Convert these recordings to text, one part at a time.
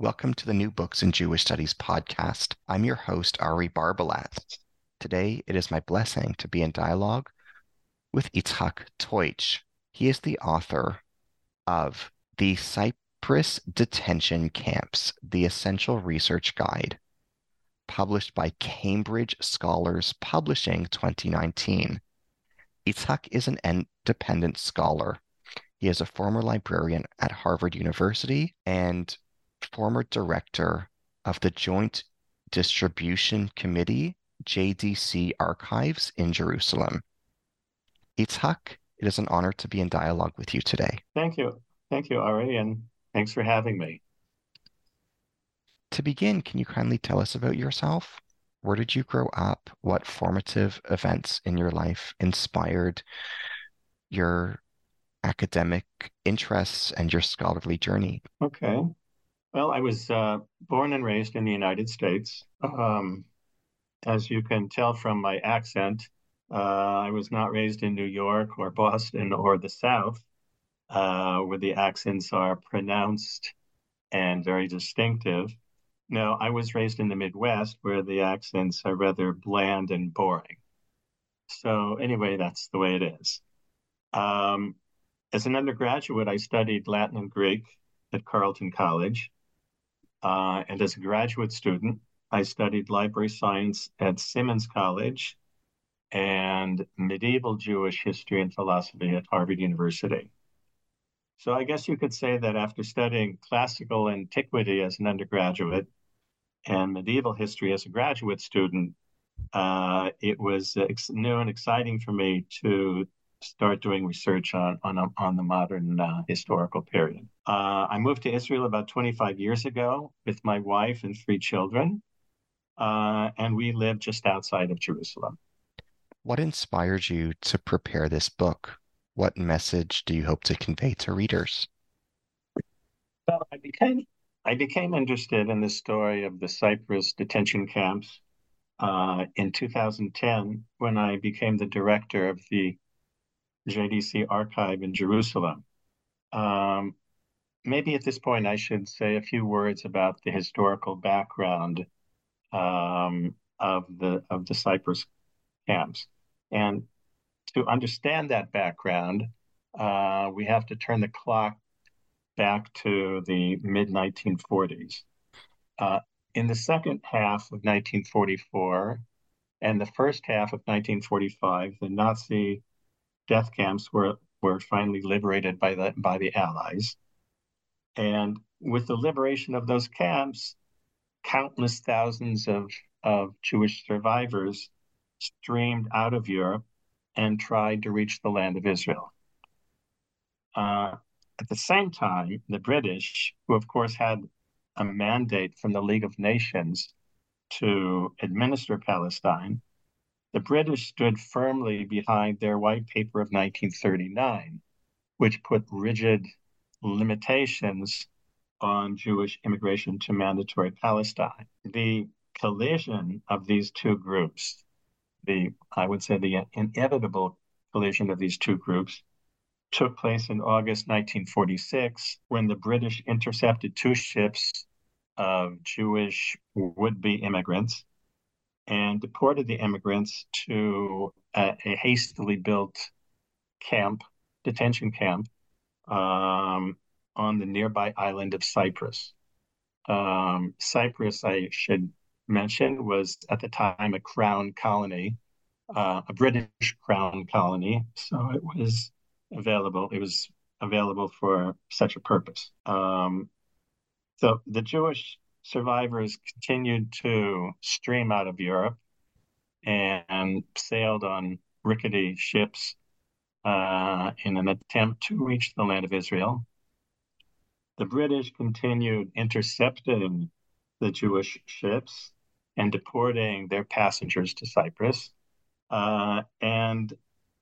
Welcome to the New Books in Jewish Studies podcast. I'm your host, Ari Barbalat. Today, it is my blessing to be in dialogue with Yitzhak Teutsch. He is the author of The Cyprus Detention Camps, The Essential Research Guide, published by Cambridge Scholars Publishing 2019. Yitzhak is an independent scholar. He is a former librarian at Harvard University and former director of the Joint Distribution Committee JDC Archives in Jerusalem. Yitzhak, it is an honor to be in dialogue with you today. Thank you. Thank you, Ari, and thanks for having me. To begin, can you kindly tell us about yourself? Where did you grow up? What formative events in your life inspired your academic interests and your scholarly journey? Okay. Well, I was uh, born and raised in the United States. Um, as you can tell from my accent, uh, I was not raised in New York or Boston or the South, uh, where the accents are pronounced and very distinctive. No, I was raised in the Midwest, where the accents are rather bland and boring. So, anyway, that's the way it is. Um, as an undergraduate, I studied Latin and Greek at Carleton College. Uh, and as a graduate student, I studied library science at Simmons College and medieval Jewish history and philosophy at Harvard University. So I guess you could say that after studying classical antiquity as an undergraduate and medieval history as a graduate student, uh, it was ex- new and exciting for me to start doing research on on, on the modern uh, historical period. Uh, I moved to Israel about 25 years ago with my wife and three children uh, and we live just outside of Jerusalem. What inspired you to prepare this book? What message do you hope to convey to readers? Well, I became I became interested in the story of the Cyprus detention camps uh, in 2010 when I became the director of the JDC archive in Jerusalem. Um, maybe at this point I should say a few words about the historical background um, of the of the Cyprus camps. And to understand that background, uh, we have to turn the clock back to the mid 1940s. Uh, in the second half of 1944 and the first half of 1945, the Nazi death camps were were finally liberated by the by the Allies. And with the liberation of those camps, countless thousands of, of Jewish survivors streamed out of Europe and tried to reach the land of Israel. Uh, at the same time, the British, who of course had a mandate from the League of Nations to administer Palestine, the British stood firmly behind their white paper of 1939, which put rigid limitations on Jewish immigration to mandatory Palestine. The collision of these two groups, the I would say the inevitable collision of these two groups, took place in August 1946 when the British intercepted two ships of Jewish would-be immigrants and deported the immigrants to a, a hastily built camp, detention camp, um, on the nearby island of Cyprus. Um, Cyprus, I should mention, was at the time a crown colony, uh, a British crown colony. So it was available. It was available for such a purpose. Um, so the Jewish survivors continued to stream out of Europe and sailed on rickety ships uh, in an attempt to reach the land of Israel. The British continued intercepting the Jewish ships and deporting their passengers to Cyprus. Uh, and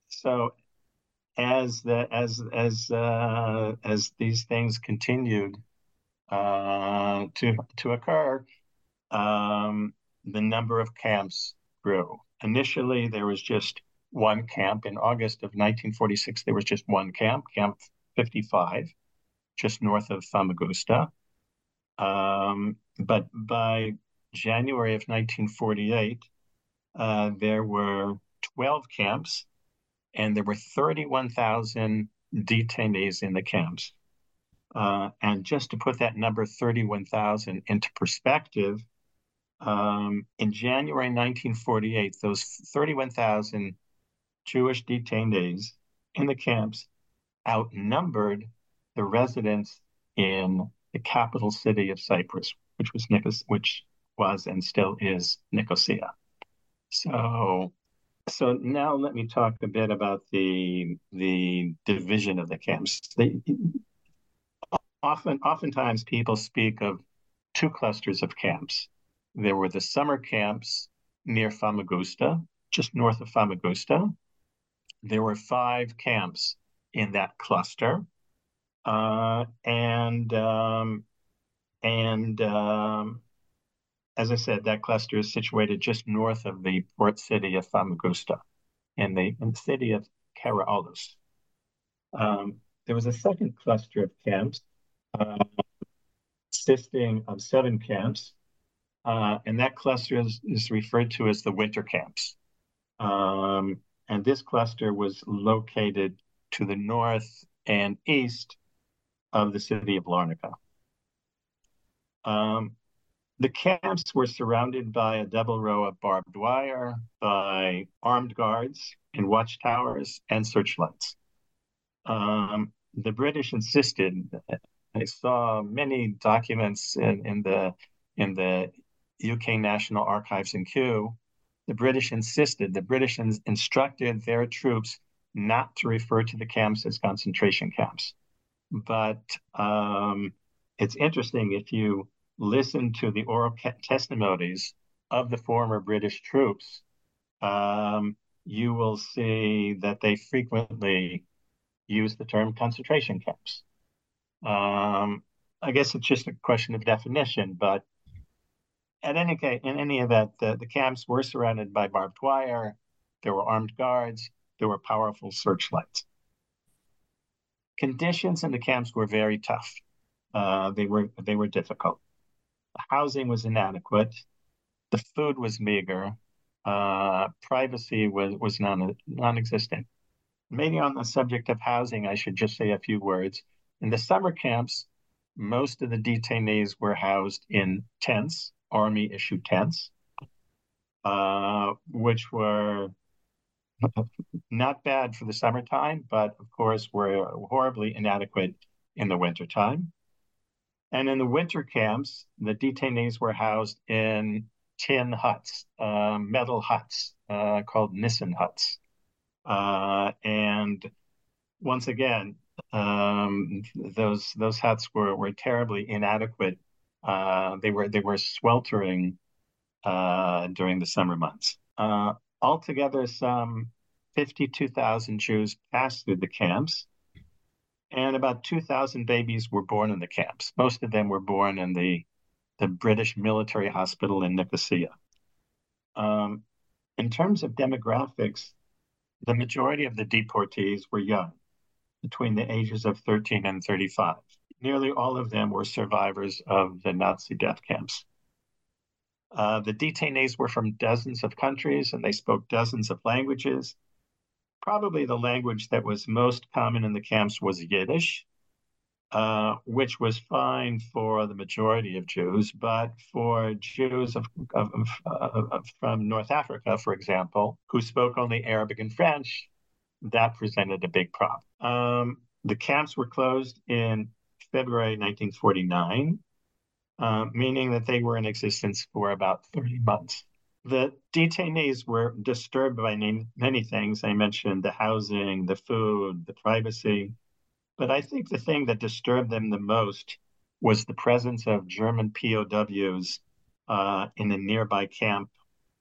so, as the as as uh, as these things continued uh, to to occur, um, the number of camps grew. Initially, there was just one camp. In August of 1946, there was just one camp, Camp 55, just north of Famagusta. Um, but by January of 1948, uh, there were 12 camps and there were 31,000 detainees in the camps. Uh, and just to put that number 31,000 into perspective, um, in January 1948, those 31,000 Jewish detainees in the camps outnumbered the residents in the capital city of Cyprus, which was which was and still is Nicosia. So, so now let me talk a bit about the the division of the camps. They, often, oftentimes, people speak of two clusters of camps. There were the summer camps near Famagusta, just north of Famagusta. There were five camps in that cluster, uh, and um, and um, as I said, that cluster is situated just north of the port city of Famagusta, in the in the city of Karaolis. Um, there was a second cluster of camps uh, consisting of seven camps uh, and that cluster is, is, referred to as the winter camps. Um, and this cluster was located to the north and east of the city of Larnaca. Um, the camps were surrounded by a double row of barbed wire, by armed guards and watchtowers and searchlights. Um, the British insisted. I saw many documents in, in the in the UK National Archives in Kew, the British insisted, the British in- instructed their troops not to refer to the camps as concentration camps. But um, it's interesting if you listen to the oral testimonies of the former British troops, um, you will see that they frequently use the term concentration camps. Um, I guess it's just a question of definition, but at any case, in any event, the, the camps were surrounded by barbed wire. There were armed guards. There were powerful searchlights. Conditions in the camps were very tough. Uh, they were they were difficult. The housing was inadequate. The food was meager. Uh, privacy was was non non-existent. Maybe on the subject of housing, I should just say a few words. In the summer camps, most of the detainees were housed in tents army issued tents, uh, which were not bad for the summertime, but of course were horribly inadequate in the wintertime. And in the winter camps, the detainees were housed in tin huts, uh, metal huts uh, called Nissen huts. Uh, and once again, um, those those huts were, were terribly inadequate uh, they were they were sweltering uh, during the summer months. Uh, altogether, some 52,000 Jews passed through the camps, and about 2,000 babies were born in the camps. Most of them were born in the the British military hospital in Nicosia. Um, in terms of demographics, the majority of the deportees were young, between the ages of 13 and 35 nearly all of them were survivors of the Nazi death camps. Uh, the detainees were from dozens of countries and they spoke dozens of languages. Probably the language that was most common in the camps was Yiddish. uh, which was fine for the majority of Jews, but for Jews of, of, of, from North Africa, for example, who spoke only Arabic and French, that presented a big problem. Um, the camps were closed in February 1949, uh, meaning that they were in existence for about 30 months. The detainees were disturbed by many things. I mentioned the housing, the food, the privacy. But I think the thing that disturbed them the most was the presence of German POWs uh, in a nearby camp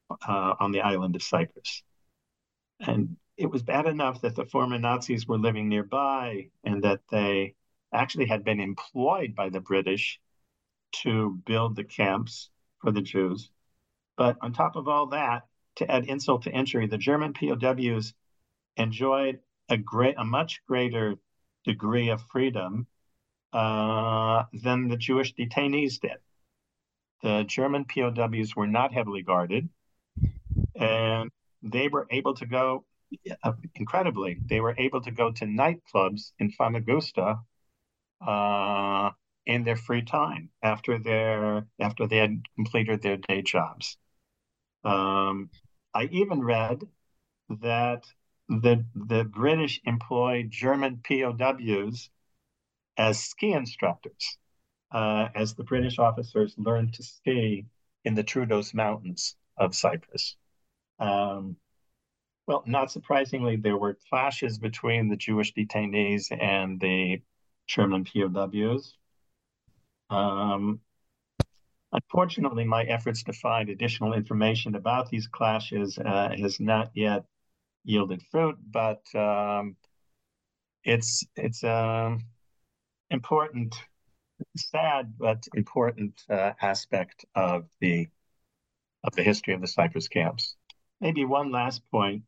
uh, on the island of Cyprus. And it was bad enough that the former Nazis were living nearby and that they actually had been employed by the British to build the camps for the Jews. But on top of all that, to add insult to injury, the German POWs enjoyed a great, a much greater degree of freedom uh, than the Jewish detainees did. The German POWs were not heavily guarded, and they were able to go uh, incredibly. They were able to go to nightclubs in Famagusta uh, in their free time after their after they had completed their day jobs. Um, I even read that the the British employed German POWs as ski instructors, uh, as the British officers learned to ski in the Troodos Mountains of Cyprus. Um, well, not surprisingly, there were clashes between the Jewish detainees and the German POWs. Um, unfortunately, my efforts to find additional information about these clashes uh, has not yet yielded fruit, but um, it's it's an important, sad but important uh, aspect of the of the history of the Cyprus camps. Maybe one last point.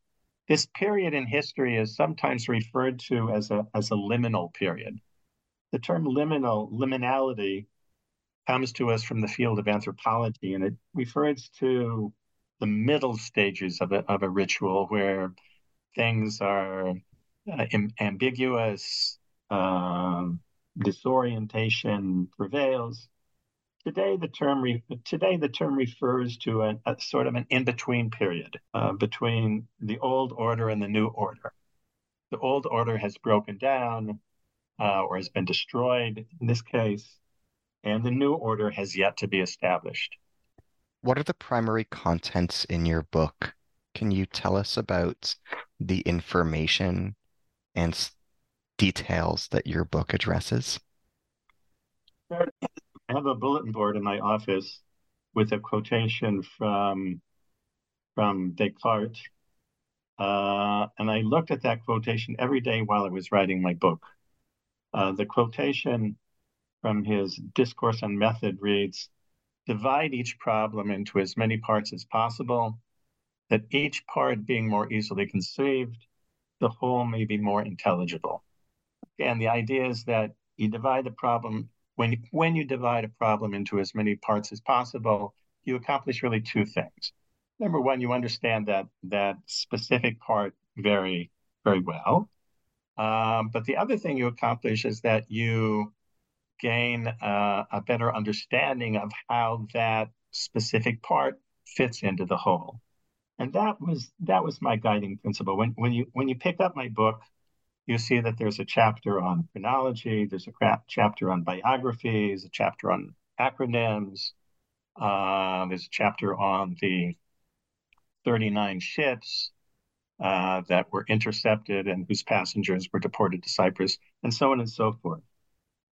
This period in history is sometimes referred to as a as a liminal period. The term liminal, liminality, comes to us from the field of anthropology, and it refers to the middle stages of a, of a ritual where things are uh, ambiguous, um, disorientation prevails. Today, the term re- today the term refers to a, a sort of an in-between period uh, between the old order and the new order. The old order has broken down uh, or has been destroyed in this case, and the new order has yet to be established. What are the primary contents in your book? Can you tell us about the information and details that your book addresses? I have a bulletin board in my office with a quotation from from Descartes, uh, and I looked at that quotation every day while I was writing my book. Uh, the quotation from his Discourse on Method reads Divide each problem into as many parts as possible that each part being more easily conceived, the whole may be more intelligible. And the idea is that you divide the problem when when you divide a problem into as many parts as possible, you accomplish really two things. Number one, you understand that that specific part very very well. Um, but the other thing you accomplish is that you gain uh, a better understanding of how that specific part fits into the whole and that was that was my guiding principle. When when you when you pick up my book, you see that there's a chapter on chronology, there's a chapter on biographies, a chapter on acronyms, uh, there's a chapter on the 39 ships uh, that were intercepted and whose passengers were deported to Cyprus, and so on and so forth.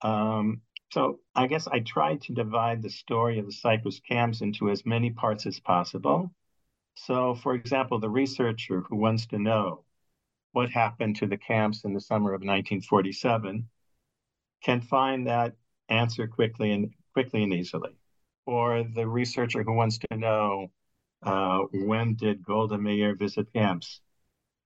Um, so I guess I tried to divide the story of the Cyprus camps into as many parts as possible. So, for example, the researcher who wants to know what happened to the camps in the summer of 1947 can find that answer quickly and quickly and easily. Or the researcher who wants to know uh, when did Golda Meir visit camps?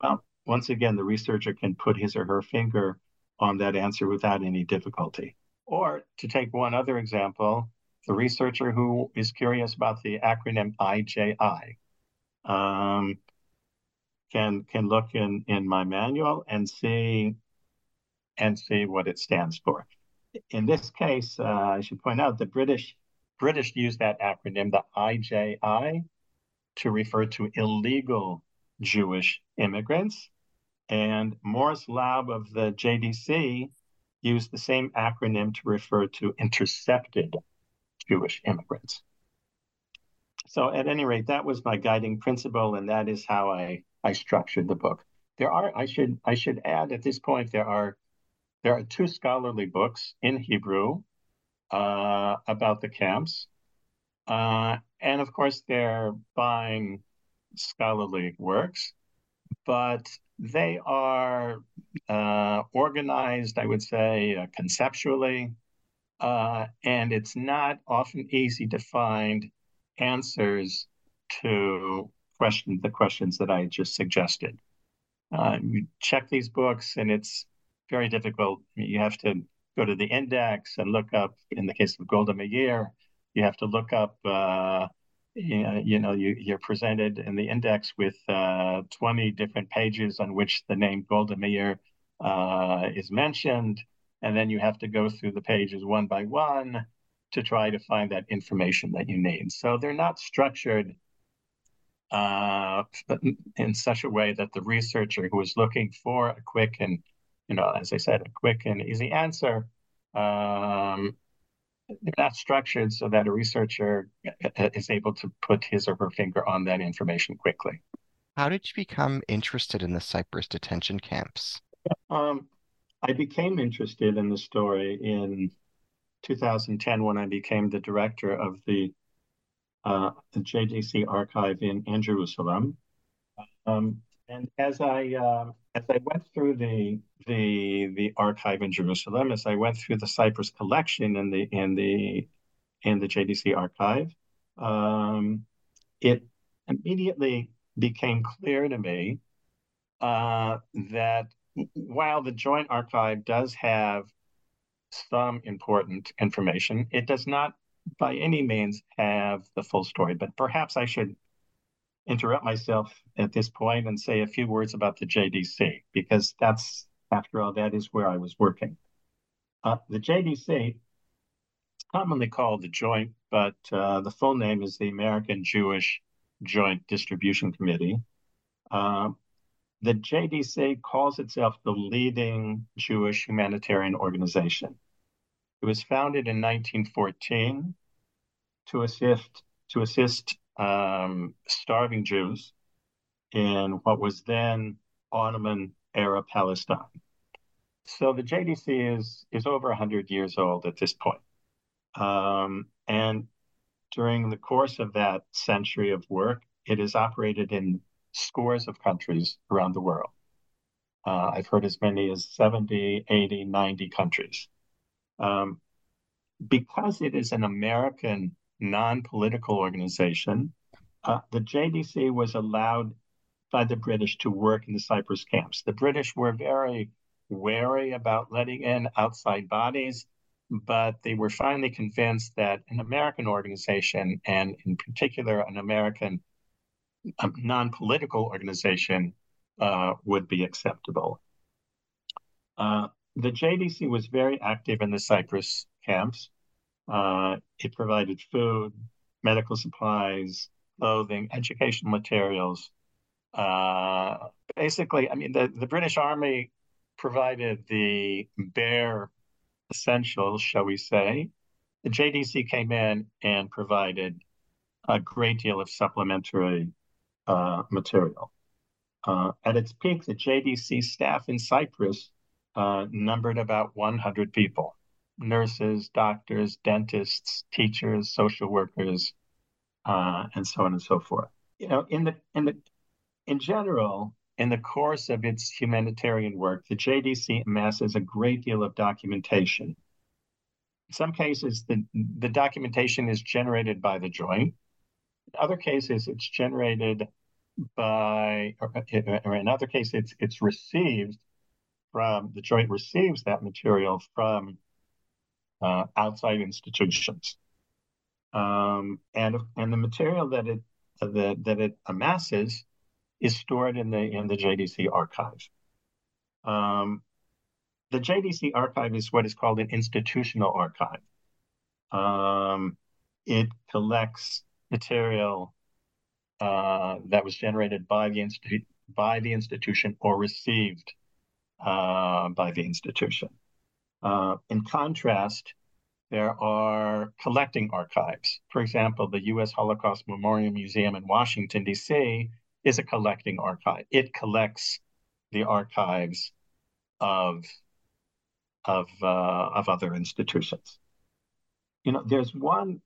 Well, once again, the researcher can put his or her finger on that answer without any difficulty. Or to take one other example, the researcher who is curious about the acronym IJI, um, can can look in in my manual and see and see what it stands for. in this case, uh, I should point out the British British used that acronym, the IJI, to refer to illegal Jewish immigrants. And Morris Laub of the JDC used the same acronym to refer to intercepted Jewish immigrants. So, at any rate, that was my guiding principle, and that is how I, I structured the book. There are, I should, I should add at this point, there are, there are two scholarly books in Hebrew uh, about the camps, uh, and of course, they're buying scholarly works, but they are uh, organized, I would say, uh, conceptually, uh, and it's not often easy to find answers to question the questions that I just suggested. Uh, you check these books, and it's very difficult. You have to go to the index and look up. In the case of Golda Meir, you have to look up uh, you know, you, are presented in the index with uh, 20 different pages on which the name Golda Meir uh, is mentioned. And then you have to go through the pages one by one to try to find that information that you need. So they're not structured uh, in such a way that the researcher who is looking for a quick and, you know, as I said, a quick and easy answer um, they're not structured so that a researcher uh, is able to put his or her finger on that information quickly. How did you become interested in the Cyprus detention camps? Um, I became interested in the story in 2010 when I became the director of the, uh, the JDC archive in, in Jerusalem. Um, and as I uh, as I went through the the the archive in Jerusalem, as I went through the Cyprus collection in the in the in the JDC archive, um, it immediately became clear to me uh, that while the Joint Archive does have some important information, it does not by any means have the full story. But perhaps I should interrupt myself at this point and say a few words about the JDC, because that's, after all, that is where I was working. Uh, the JDC, it's commonly called the Joint, but uh, the full name is the American Jewish Joint Distribution Committee. Uh, the JDC calls itself the leading Jewish humanitarian organization. It was founded in 1914 to assist to assist um, starving Jews in what was then Ottoman era Palestine. So the JDC is is over 100 years old at this point. Um, and during the course of that century of work, it has operated in scores of countries around the world. Uh, I've heard as many as 70, 80, 90 countries. Um, because it is an American non political organization, uh, the JDC was allowed by the British to work in the Cyprus camps. The British were very wary about letting in outside bodies, but they were finally convinced that an American organization, and in particular an American um, non political organization, uh, would be acceptable. Uh, the JDC was very active in the Cyprus camps. Uh, it provided food, medical supplies, clothing, educational materials. Uh, basically, I mean, the, the British Army provided the bare essentials, shall we say. The JDC came in and provided a great deal of supplementary uh, material. Uh, at its peak, the JDC staff in Cyprus uh, numbered about 100 people nurses, doctors, dentists, teachers, social workers, uh, and so on and so forth. You know, in the in the in general, in the course of its humanitarian work, the JDC amasses a great deal of documentation. In some cases, the, the documentation is generated by the joint. In other cases, it's generated by, or, or in other cases, it's, it's received from, the joint receives that material from uh, outside institutions. Um, and and the material that it that that it amasses is stored in the in the JDC archive. Um, the JDC archive is what is called an institutional archive. Um, it collects material uh, that was generated by the institute by the institution or received uh, by the institution. Uh, in contrast, there are collecting archives. For example, the U.S. Holocaust Memorial Museum in Washington, D.C. is a collecting archive. It collects the archives of of uh, of other institutions. You know, there's one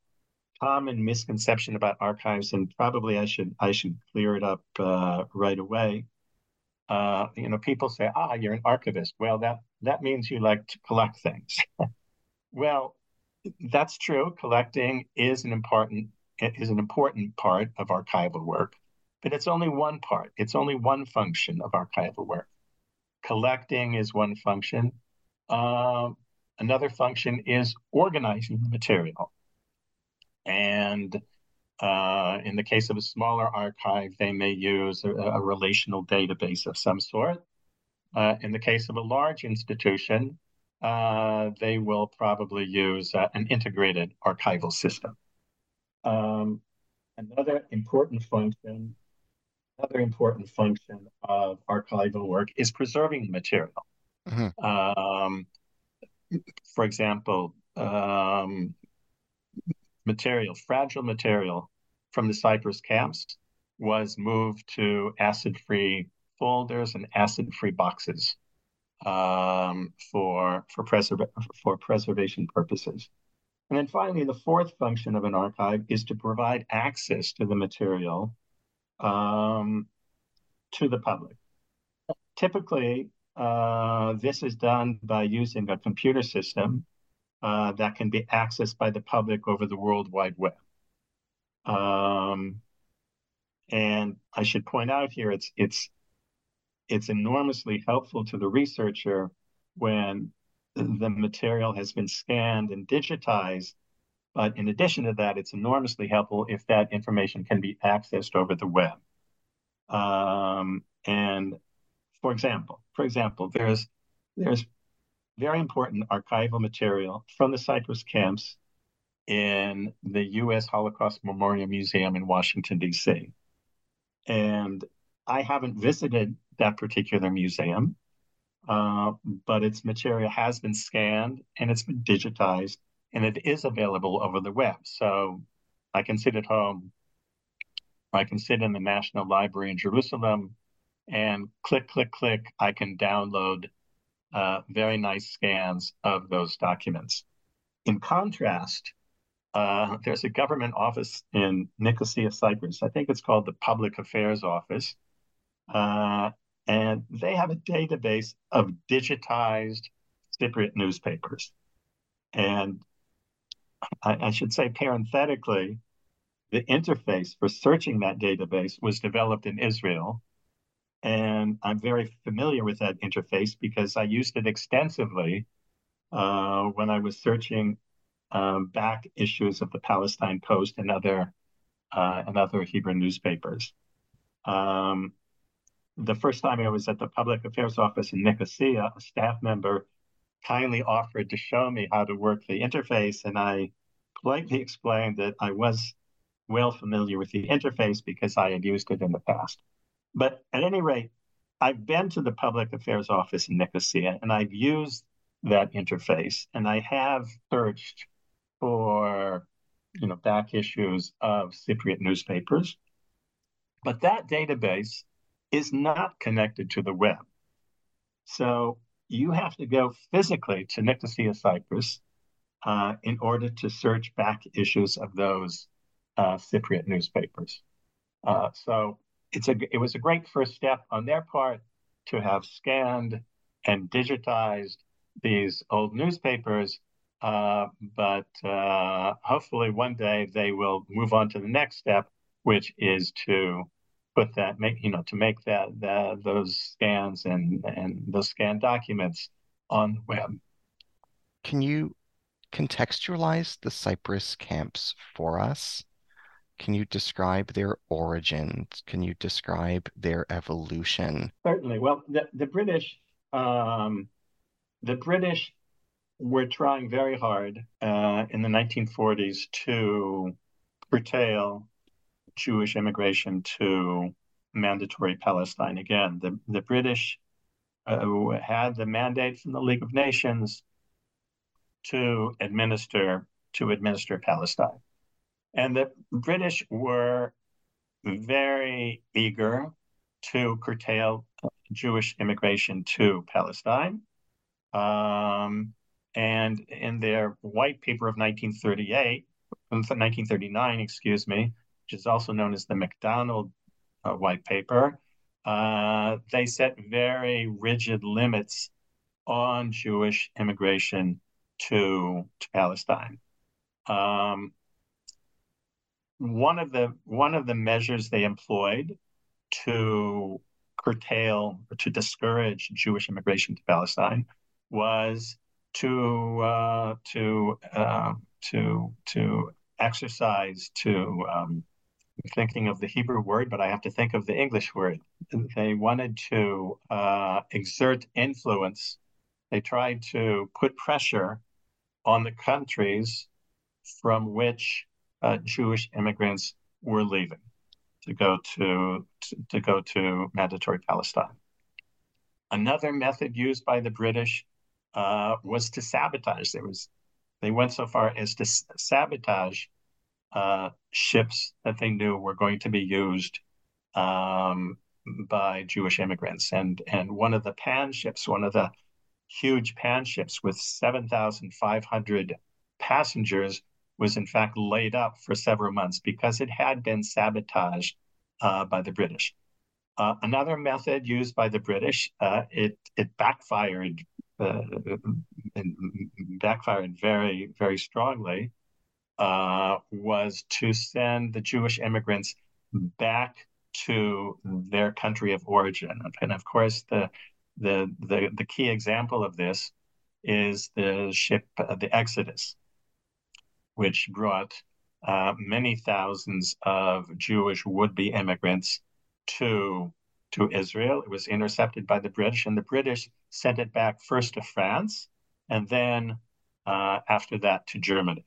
common misconception about archives, and probably I should I should clear it up uh, right away. Uh, you know, people say, "Ah, you're an archivist." Well, that that means you like to collect things. well, that's true. Collecting is an important is an important part of archival work, but it's only one part. It's only one function of archival work. Collecting is one function. Uh, another function is organizing the material. And uh, in the case of a smaller archive, they may use a, a relational database of some sort. Uh, in the case of a large institution, uh, they will probably use uh, an integrated archival system. Um, another important function, another important function of archival work is preserving material. Mm-hmm. Um, for example, um, material, fragile material from the Cyprus camps was moved to acid-free folders and acid-free boxes um, for for, for preservation purposes. And then finally, the fourth function of an archive is to provide access to the material um, to the public. Typically, uh, this is done by using a computer system uh, that can be accessed by the public over the World Wide Web. Um, and I should point out here, it's it's it's enormously helpful to the researcher when the material has been scanned and digitized. But in addition to that, it's enormously helpful if that information can be accessed over the web. Um, and for example, for example, there's there's very important archival material from the Cyprus camps in the U.S. Holocaust Memorial Museum in Washington, D.C. And I haven't visited that particular museum, uh, but its material has been scanned and it's been digitized and it is available over the web. So I can sit at home, I can sit in the National Library in Jerusalem and click, click, click, I can download uh, very nice scans of those documents. In contrast, uh, there's a government office in Nicosia, Cyprus. I think it's called the Public Affairs Office. Uh, and they have a database of digitized Cypriot newspapers. And I, I should say parenthetically, the interface for searching that database was developed in Israel and I'm very familiar with that interface because I used it extensively uh, when I was searching um, back issues of the Palestine Post and other uh, and other Hebrew newspapers. Um, the first time I was at the Public Affairs Office in Nicosia, a staff member kindly offered to show me how to work the interface, and I politely explained that I was well familiar with the interface because I had used it in the past. But at any rate, I've been to the public affairs office in Nicosia and I've used that interface and I have searched for you know back issues of Cypriot newspapers. But that database is not connected to the web. So you have to go physically to Nicosia, Cyprus, uh, in order to search back issues of those uh, Cypriot newspapers. Uh, so it's a it was a great first step on their part to have scanned and digitized these old newspapers. Uh, but uh, hopefully one day they will move on to the next step, which is to put that make you know to make that, those scans and and those scanned documents on the web. Can you contextualize the Cyprus camps for us? Can you describe their origins? Can you describe their evolution? Certainly. Well, the, the British um, the British were trying very hard uh, in the 1940s to curtail Jewish immigration to mandatory Palestine. Again, the, the British uh, had the mandate from the League of Nations to administer to administer Palestine. And the British were very eager to curtail Jewish immigration to Palestine. Um, and in their white paper of 1938, 1939, excuse me, which is also known as the MacDonald uh, white paper, uh, they set very rigid limits on Jewish immigration to, to Palestine. Um, one of the one of the measures they employed to curtail or to discourage Jewish immigration to Palestine was to uh, to uh, to to exercise to um, thinking of the Hebrew word, but I have to think of the English word. They wanted to uh, exert influence. They tried to put pressure on the countries from which uh, Jewish immigrants were leaving to go to, to, to go to mandatory Palestine. Another method used by the British uh, was to sabotage. There was they went so far as to sabotage uh, ships that they knew were going to be used um, by Jewish immigrants. And and one of the pan ships, one of the huge pan ships with 7,500 passengers, was in fact laid up for several months because it had been sabotaged uh, by the British. Uh, another method used by the British, uh, it it backfired, uh, backfired very very strongly, uh, was to send the Jewish immigrants back to their country of origin, and of course the the the, the key example of this is the ship, uh, the Exodus, which brought uh, many thousands of Jewish would-be immigrants to to Israel. It was intercepted by the British, and the British sent it back first to France, and then uh, after that to Germany.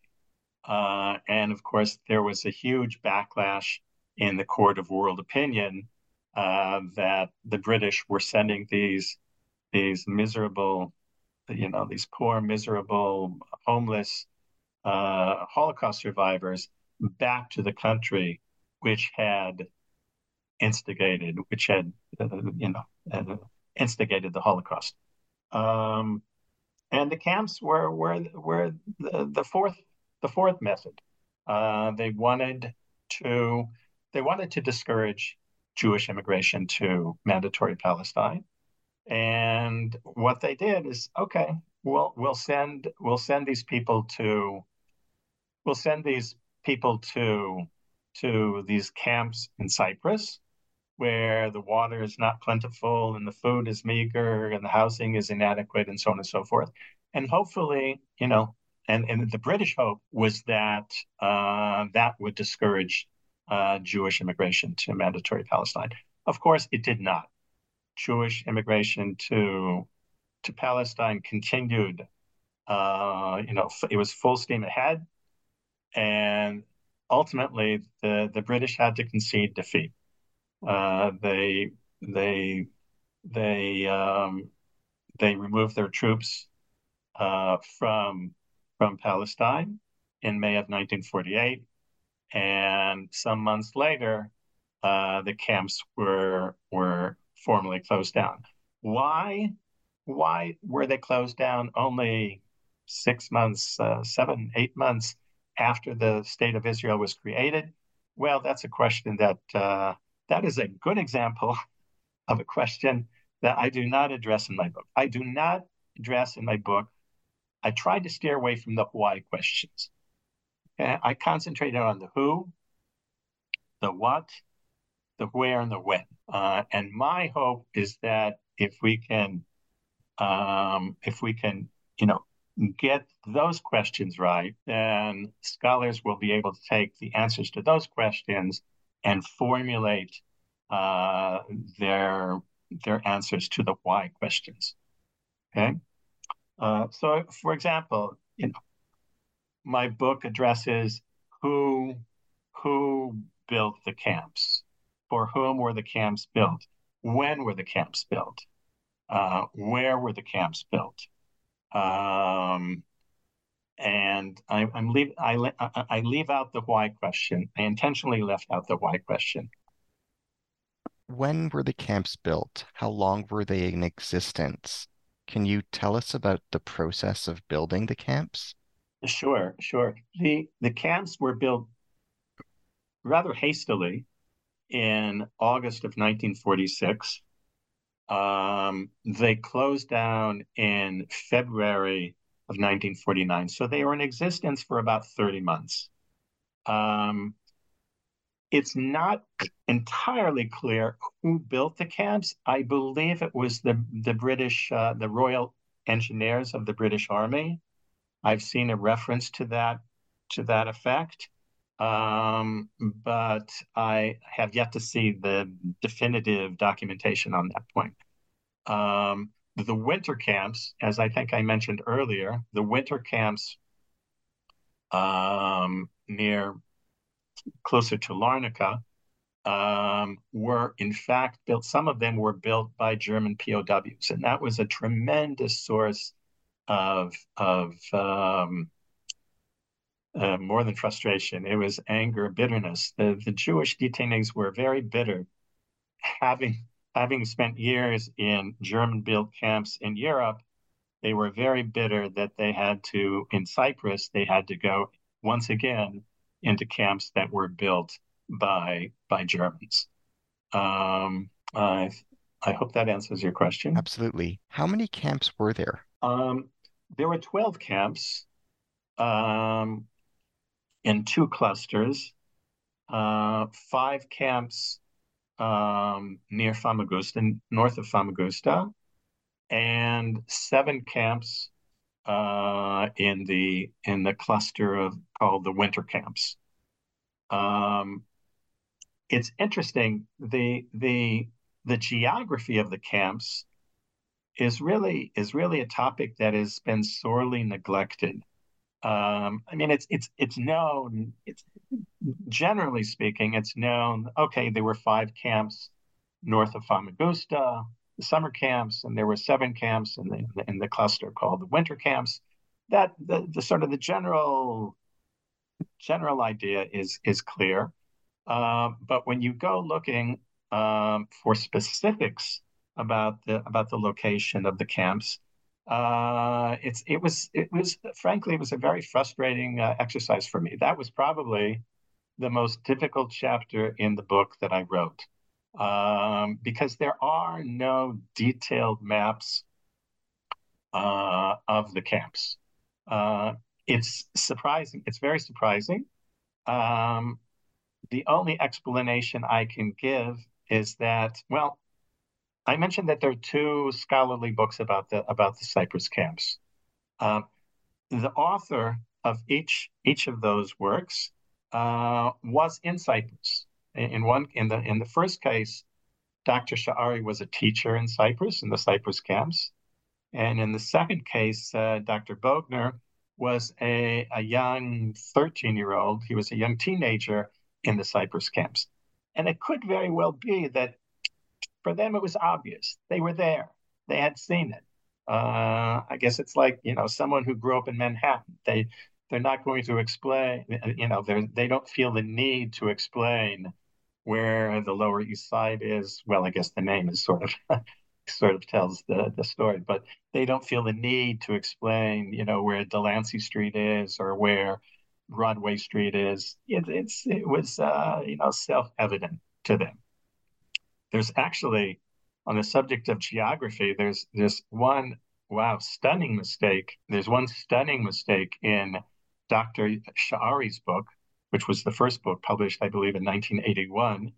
Uh, and of course, there was a huge backlash in the court of world opinion uh, that the British were sending these these miserable, you know, these poor, miserable, homeless uh, Holocaust survivors back to the country which had instigated, which had, uh, you know, uh, instigated the Holocaust. Um, and the camps were were were the, the fourth the fourth method. Uh, they wanted to they wanted to discourage Jewish immigration to mandatory Palestine, and what they did is okay. We'll we'll send we'll send these people to we'll send these people to to these camps in Cyprus where the water is not plentiful and the food is meager and the housing is inadequate and so on and so forth. And hopefully, you know, and, and the British hope was that uh, that would discourage uh, Jewish immigration to mandatory Palestine. Of course, it did not. Jewish immigration to to Palestine continued. Uh, you know, it was full steam ahead and ultimately the the British had to concede defeat. Uh, they they they um, they removed their troops uh, from from Palestine in May of 1948, and some months later, uh, the camps were were formally closed down. Why? Why were they closed down only six months, uh, seven, eight months after the state of Israel was created? Well, that's a question that uh, that is a good example of a question that I do not address in my book. I do not address in my book. I tried to steer away from the why questions. I concentrated on the who, the what, the where, and the when. Uh, and my hope is that if we can, um, if we can, you know, get those questions right, then scholars will be able to take the answers to those questions and formulate uh, their their answers to the why questions. Okay. Uh, so, for example, you know, my book addresses who who built the camps, for whom were the camps built, when were the camps built, uh, where were the camps built, um, and I, am leave I, I leave out the why question. I intentionally left out the why question. When were the camps built? How long were they in existence? Can you tell us about the process of building the camps? Sure, sure. The the camps were built rather hastily in August of 1946. Um, they closed down in February of 1949. So they were in existence for about 30 months. Um, it's not entirely clear who built the camps. I believe it was the the British, uh, the Royal Engineers of the British Army. I've seen a reference to that to that effect, um, but I have yet to see the definitive documentation on that point. Um, the winter camps, as I think I mentioned earlier, the winter camps um, near closer to Larnaca um, were in fact built. Some of them were built by German POWs, and that was a tremendous source of of um, uh, more than frustration. It was anger, bitterness. The the Jewish detainees were very bitter, having having spent years in German built camps in Europe, they were very bitter that they had to, in Cyprus, they had to go once again into camps that were built by by Germans. Um, I I hope that answers your question. Absolutely. How many camps were there? Um, there were 12 camps um, in two clusters, uh, five camps um, near Famagusta, north of Famagusta, and seven camps uh, in the in the cluster of called the winter camps. Um, it's interesting the the the geography of the camps is really is really a topic that has been sorely neglected. Um, I mean, it's it's it's known. It's generally speaking, it's known. Okay, there were five camps north of Famagusta, the summer camps, and there were seven camps in the in the cluster called the winter camps. That the, the sort of the general general idea is is clear, uh, but when you go looking um, for specifics about the about the location of the camps, uh, it's it was it was frankly it was a very frustrating uh, exercise for me. That was probably the most difficult chapter in the book that I wrote um, because there are no detailed maps uh, of the camps. Uh, it's surprising. It's very surprising. Um, the only explanation I can give is that well I mentioned that there are two scholarly books about the about the Cyprus camps. Um, the author of each each of those works uh, was in Cyprus. In one in the in the first case, Dr. Sha'ari was a teacher in Cyprus in the Cyprus camps, and in the second case, uh, Dr. Bogner was a, a young 13 year old. He was a young teenager in the Cyprus camps, and it could very well be that for them, it was obvious. They were there. They had seen it. Uh, I guess it's like you know someone who grew up in Manhattan. They they're not going to explain. You know, they they don't feel the need to explain where the Lower East Side is. Well, I guess the name is sort of sort of tells the the story, but they don't feel the need to explain. You know, where Delancey Street is or where Broadway Street is. It, it's it was uh, you know self evident to them there's actually on the subject of geography, there's this one wow stunning mistake. There's one stunning mistake in Dr. Sha'ari's book, which was the first book published, I believe, in 1981.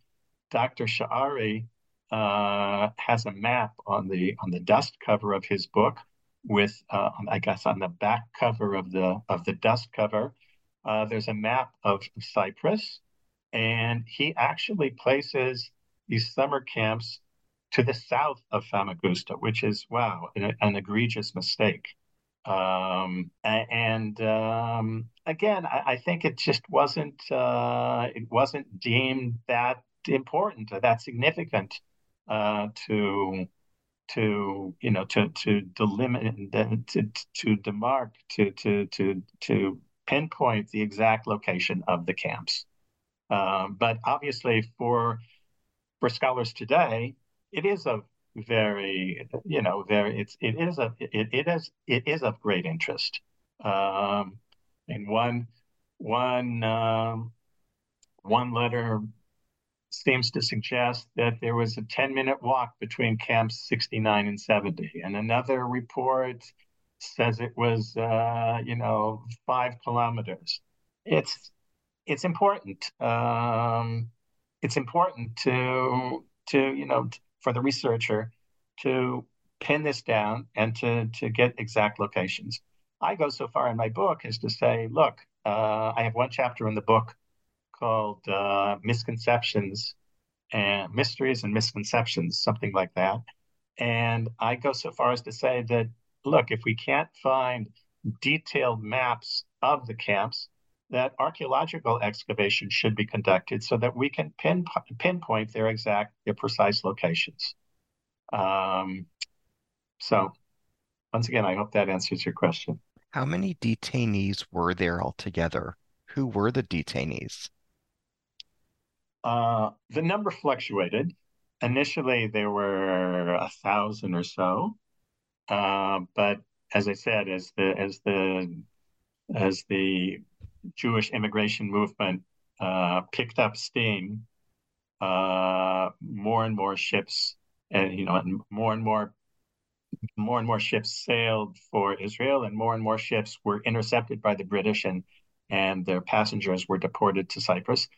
Dr. Sha'ari uh, has a map on the on the dust cover of his book, with uh, I guess on the back cover of the of the dust cover, uh, there's a map of Cyprus, and he actually places these summer camps to the south of Famagusta, which is, wow, an, an egregious mistake. Um, and um, again, I, I, think it just wasn't uh, it wasn't deemed that important or that significant uh, to to you know to to delimit to to demark to to to to pinpoint the exact location of the camps. Um, but obviously, for for scholars today, it is a very you know very it's it is a it, it is it is of great interest. Um, and one one um, one letter seems to suggest that there was a 10 minute walk between camps 69 and 70. And another report says it was, uh, you know, five kilometers. It's, it's important. Um, it's important to, to, you know, for the researcher to pin this down and to, to get exact locations. I go so far in my book as to say, look, uh, I have one chapter in the book called uh, Misconceptions and Mysteries and Misconceptions, something like that. And I go so far as to say that, look, if we can't find detailed maps of the camps, that archaeological excavation should be conducted so that we can pin, pinpoint their exact, their precise locations. Um, so, once again, I hope that answers your question. How many detainees were there altogether? Who were the detainees? Uh, the number fluctuated. Initially, there were a thousand or so, uh, but as I said, as the as the as the Jewish immigration movement uh, picked up steam, uh, more and more ships, and you know, and more and more more and more ships sailed for Israel, and more and more ships were intercepted by the British, and and their passengers were deported to Cyprus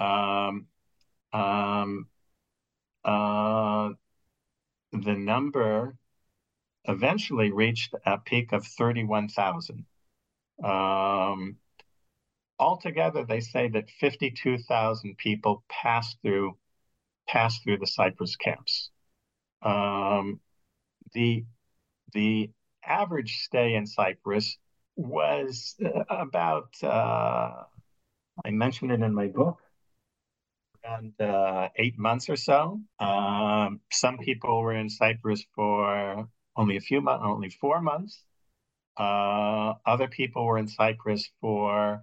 um, um, uh, the number eventually reached a peak of 31,000. Um, altogether, they say that 52,000 people passed through passed through the Cyprus camps. Um, the the average stay in Cyprus was uh, about uh, I mentioned it in my book around uh, eight months or so. Um, some people were in Cyprus for only a few months, only four months. Uh, other people were in Cyprus for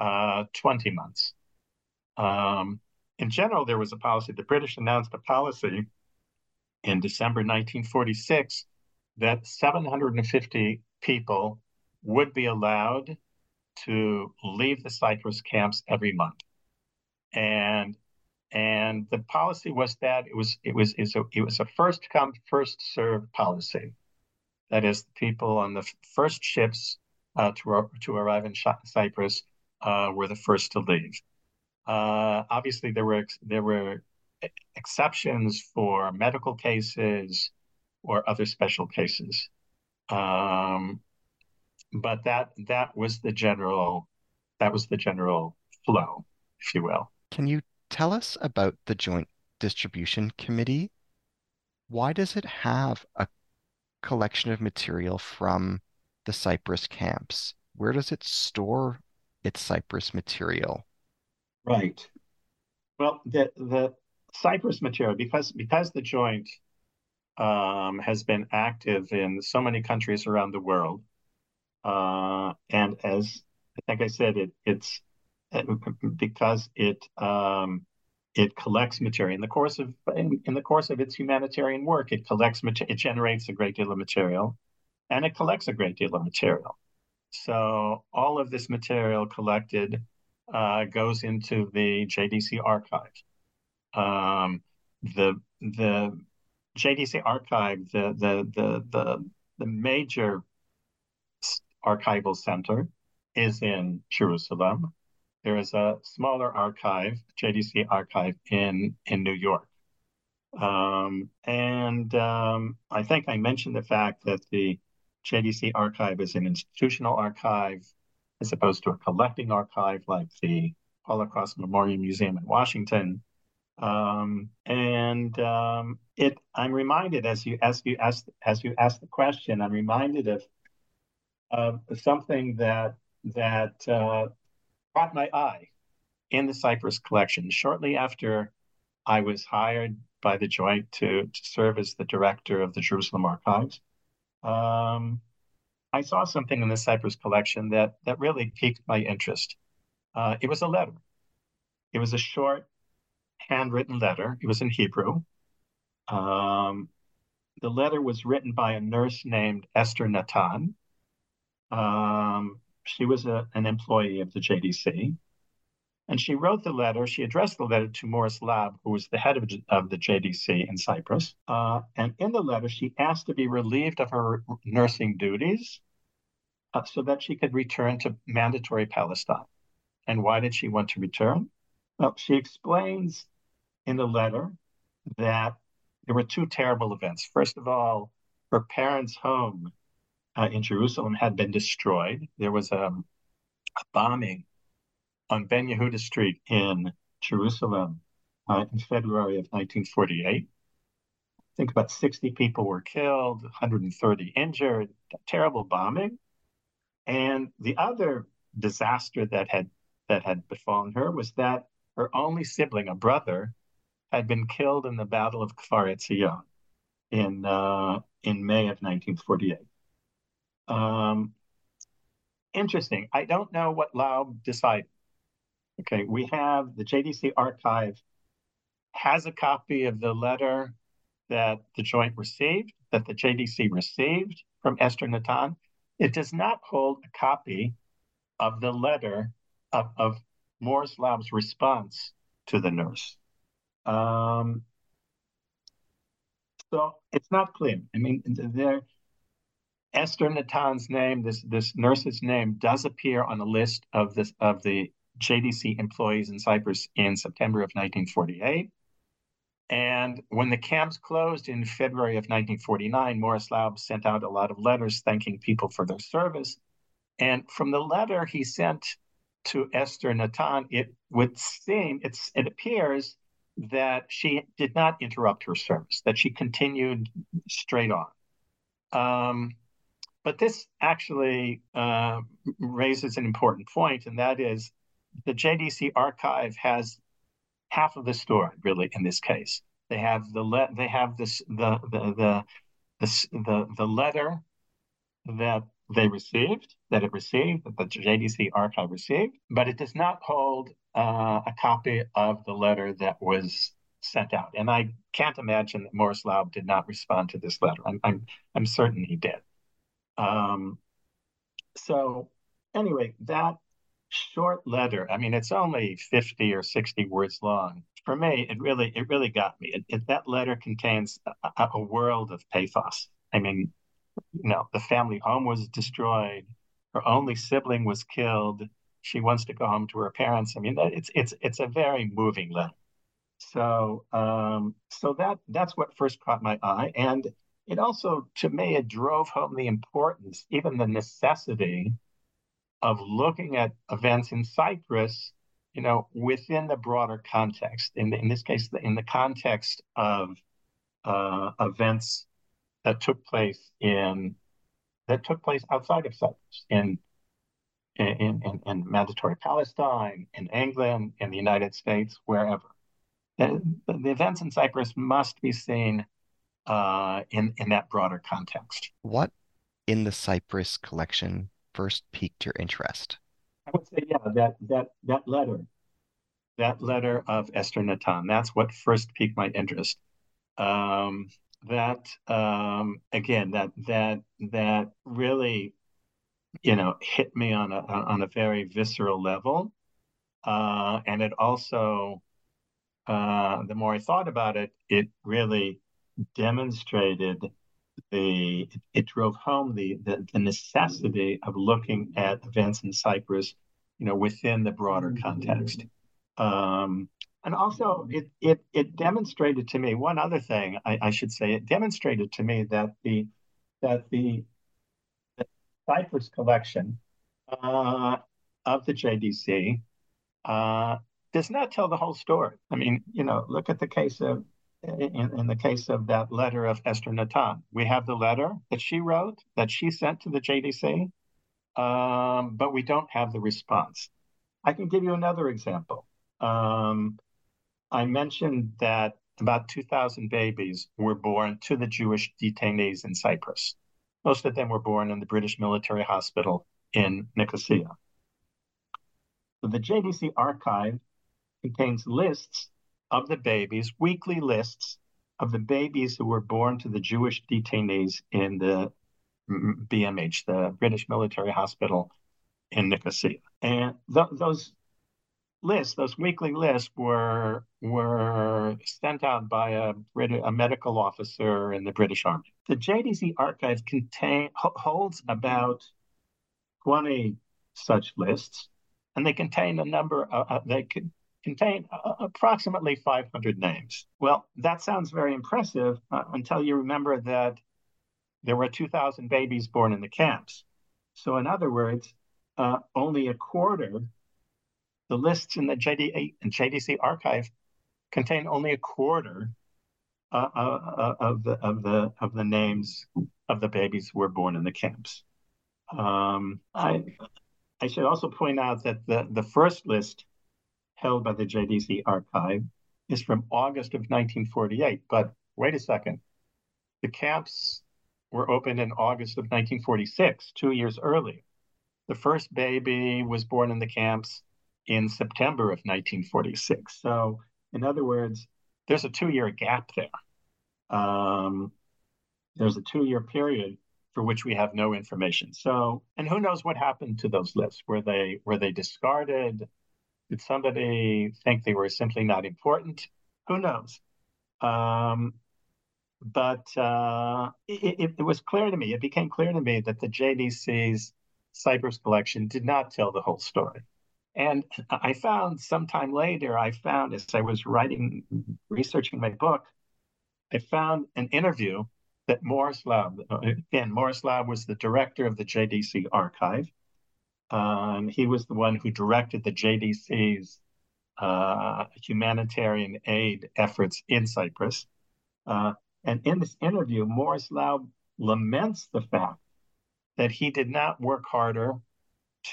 uh, 20 months. Um, in general, there was a policy. The British announced a policy in December 1946 that 750 people would be allowed to leave the Cyprus camps every month. And and the policy was that it was it was a, it was a first come first served policy. That is, the people on the first ships uh, to to arrive in Cyprus uh, were the first to leave. Uh, obviously, there were there were exceptions for medical cases or other special cases, um, but that that was the general that was the general flow, if you will. Can you tell us about the Joint Distribution Committee. Why does it have a collection of material from the Cyprus camps? Where does it store its Cyprus material? Right. Well, the the Cyprus material, because because the joint um, has been active in so many countries around the world, uh, and as think I said, it it's because it um, it collects material in the course of in, in, the course of its humanitarian work. It collects material. it generates a great deal of material, and it collects a great deal of material. So all of this material collected uh, goes into the JDC archive. Um, the the JDC archive, the the the the, the major archival center is in Jerusalem there is a smaller archive, JDC archive in in New York. Um, and um, I think I mentioned the fact that the JDC archive is an institutional archive as opposed to a collecting archive like the Holocaust Memorial Museum in Washington. Um, and um, it, I'm reminded as you as you ask as you ask the question, I'm reminded of of something that that uh, caught my eye in the Cyprus collection. Shortly after I was hired by the Joint to, to serve as the director of the Jerusalem Archives, um, I saw something in the Cyprus collection that that really piqued my interest. Uh, it was a letter. It was a short, handwritten letter. It was in Hebrew. Um, the letter was written by a nurse named Esther Natan. Um, she was a, an employee of the JDC. And she wrote the letter, she addressed the letter to Morris Laub, who was the head of, of the JDC in Cyprus. Uh, and in the letter, she asked to be relieved of her nursing duties uh, so that she could return to mandatory Palestine. And why did she want to return? Well, she explains in the letter that there were two terrible events. First of all, her parents' home uh, in Jerusalem had been destroyed. There was um, a bombing on Ben Yehuda Street in Jerusalem uh, in February of 1948. I think about 60 people were killed, 130 injured, terrible bombing. And the other disaster that had that had befallen her was that her only sibling, a brother, had been killed in the Battle of Kfar Etzion in uh, in May of 1948. Um, interesting. I don't know what Laub decided. Okay, we have the JDC archive has a copy of the letter that the joint received, that the JDC received from Esther Natan. It does not hold a copy of the letter of, of Morris Laub's response to the nurse. Um, so it's not clear. I mean, there, Esther Natan's name, this this nurse's name, does appear on a list of this of the JDC employees in Cyprus in September of 1948. And when the camps closed in February of 1949, Morris Laub sent out a lot of letters thanking people for their service. And from the letter he sent to Esther Natan, it would seem, it's, it appears that she did not interrupt her service, that she continued straight on. Um, but this actually uh, raises an important point, and that is the JDC archive has half of the story really in this case. They have the le- they have this the the the the, the, the letter that they received, that it received, that the JDC archive received, but it does not hold uh, a copy of the letter that was sent out. And I can't imagine that Morris Laub did not respond to this letter. I'm I'm, I'm certain he did. Um, so anyway, that short letter, I mean, it's only 50 or 60 words long. For me, it really it really got me. It, it, that letter contains a, a world of pathos. I mean, you know, the family home was destroyed. Her only sibling was killed. She wants to go home to her parents. I mean, it's it's it's a very moving letter. So um, so that that's what first caught my eye, and it also, to me, it drove home the importance, even the necessity of looking at events in Cyprus, you know, within the broader context. In, in this case, in the context of uh, events that took place in that took place outside of Cyprus, in in, in, in mandatory Palestine, in England, in the United States, wherever. The, the events in Cyprus must be seen uh, in in that broader context. What in the Cyprus collection first piqued your interest? I would say, yeah, that that that letter, that letter of Esther Natan. That's what first piqued my interest. Um, that um, again, that that that really, you know, hit me on a on a very visceral level, uh, and it also, uh, the more I thought about it, it really demonstrated the it drove home the, the, the necessity of looking at events in Cyprus, you know, within the broader context. Um, and also, it, it it demonstrated to me one other thing. I, I, should say it demonstrated to me that the that the, the Cyprus collection uh, of the JDC uh, does not tell the whole story. I mean, you know, look at the case of in, in the case of that letter of Esther Natan. We have the letter that she wrote, that she sent to the JDC, um, but we don't have the response. I can give you another example. Um, I mentioned that about 2,000 babies were born to the Jewish detainees in Cyprus. Most of them were born in the British military hospital in Nicosia. the JDC archive contains lists of the babies, weekly lists of the babies who were born to the Jewish detainees in the BMH, the British military hospital in Nicosia. And th- those lists, those weekly lists, were were sent out by a, Brit- a medical officer in the British Army. The JDC archive contain holds about twenty such lists, and they contain a number. Of, uh, they could contain uh, approximately 500 names. Well, that sounds very impressive uh, until you remember that there were 2,000 babies born in the camps. So, in other words, uh, only a quarter the lists in the JD, and JDC archive contain only a quarter uh, uh, uh, of the of the of the names of the babies who were born in the camps. Um, I I should also point out that the the first list held by the JDC archive is from August of 1948. But wait a second, the camps were opened in August of 1946, two years early. The first baby was born in the camps in September of 1946. So, in other words, there's a two year gap there. Um, there's a two year period for which we have no information. So, and who knows what happened to those lists? Were they were they discarded? Did somebody think they were simply not important? Who knows? Um, but uh, it, it, was clear to me, it became clear to me that the JDC's Cyprus collection did not tell the whole story. And I found sometime later, I found as I was writing, researching my book, I found an interview that Morris Laub, again, Morris Laub was the director of the JDC archive. Um, he was the one who directed the JDC's uh, humanitarian aid efforts in Cyprus. Uh, and in this interview, Morris Laub laments the fact that he did not work harder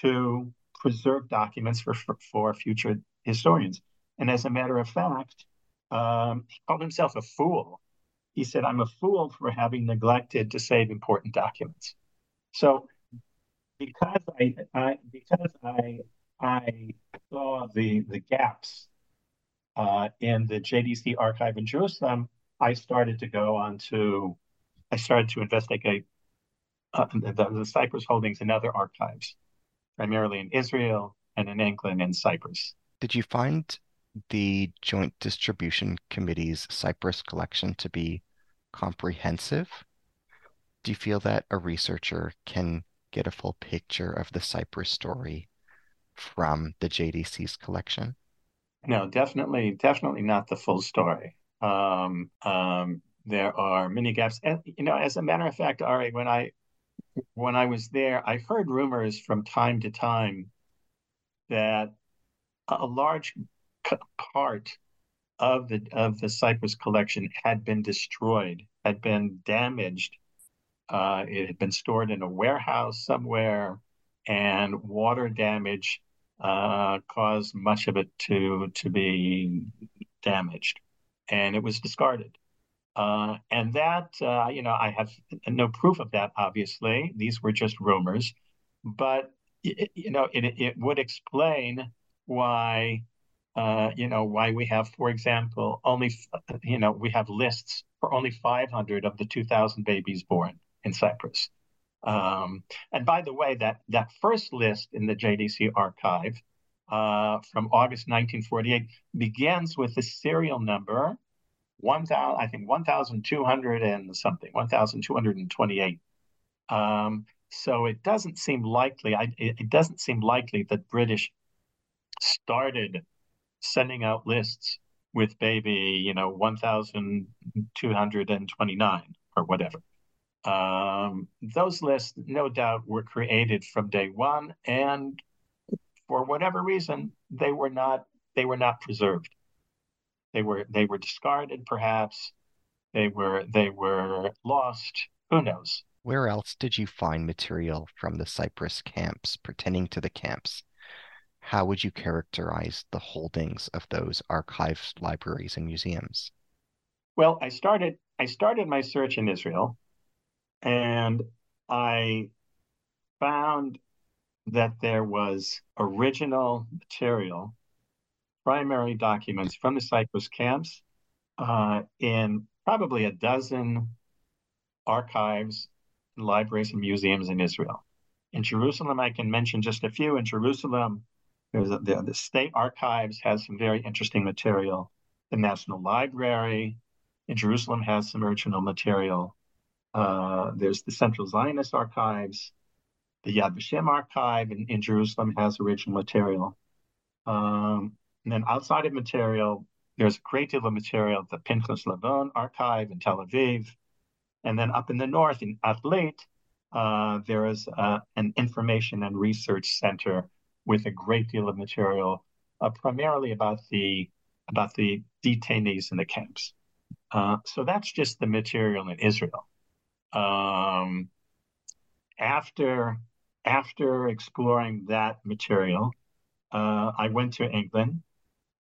to preserve documents for, for, for future historians. And as a matter of fact, um, he called himself a fool. He said, I'm a fool for having neglected to save important documents. So because I, I because I I saw the the gaps uh, in the JDC archive in Jerusalem, I started to go on to I started to investigate uh, the, the Cyprus holdings in other archives primarily in Israel and in England and Cyprus. Did you find the Joint Distribution Committee's Cyprus collection to be comprehensive? Do you feel that a researcher can get a full picture of the Cyprus story from the JDC's collection? No, definitely, definitely not the full story. Um, um, there are many gaps, and you know, as a matter of fact, Ari, when I when I was there, I heard rumors from time to time that a large part of the of the Cyprus collection had been destroyed, had been damaged. Uh, it had been stored in a warehouse somewhere, and water damage uh, caused much of it to to be damaged, and it was discarded. Uh, and that, uh, you know, I have no proof of that, obviously. These were just rumors. But, it, you know, it, it would explain why, uh, you know, why we have, for example, only, you know, we have lists for only 500 of the 2,000 babies born in Cyprus. Um, and by the way, that, that first list in the JDC archive uh, from August 1948 begins with the serial number one thousand, I think one thousand two hundred and something, one thousand two hundred and twenty-eight. Um, so it doesn't seem likely. I, it doesn't seem likely that British started sending out lists with baby, you know, one thousand two hundred and twenty-nine or whatever. Um, those lists, no doubt, were created from day one, and for whatever reason, they were not they were not preserved. They were they were discarded, perhaps. They were they were lost. Who knows? Where else did you find material from the Cyprus camps pertaining to the camps? How would you characterize the holdings of those archives, libraries, and museums? Well, I started I started my search in Israel, and I found that there was original material, primary documents from the Cyprus camps uh, in probably a dozen archives, libraries, and museums in Israel. In Jerusalem, I can mention just a few. In Jerusalem, there's a, the, the state archives has some very interesting material. The National Library in Jerusalem has some original material. Uh, there's the Central Zionist Archives. The Yad Vashem Archive in, in Jerusalem has original material. Um, and then outside of material, there's a great deal of material at the Pinchas Lavon Archive in Tel Aviv. And then up in the north, in Atlit, uh, there is uh, an information and research center with a great deal of material, uh, primarily about the about the detainees in the camps. Uh, so that's just the material in Israel. Um, after after exploring that material, uh, I went to England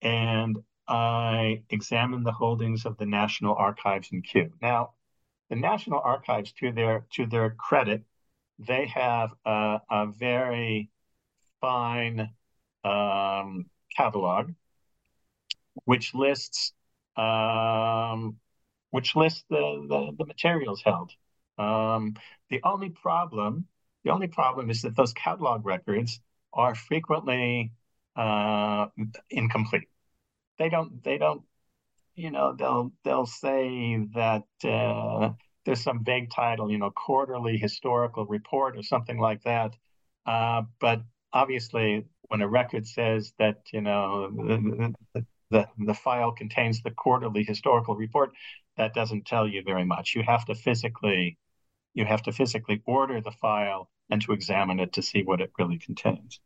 and I examined the holdings of the National Archives in Kew. Now, the National Archives, to their to their credit, they have a, a very fine um, catalog, which lists um, which lists the, the, the materials held. Um, the only problem, the only problem is that those catalog records are frequently uh, incomplete. They don't, they don't, you know, they'll they'll say that uh, there's some vague title, you know, quarterly historical report or something like that. Uh, but obviously, when a record says that, you know, the, the, the, the file contains the quarterly historical report, that doesn't tell you very much. You have to physically you have to physically order the file and to examine it to see what it really contains.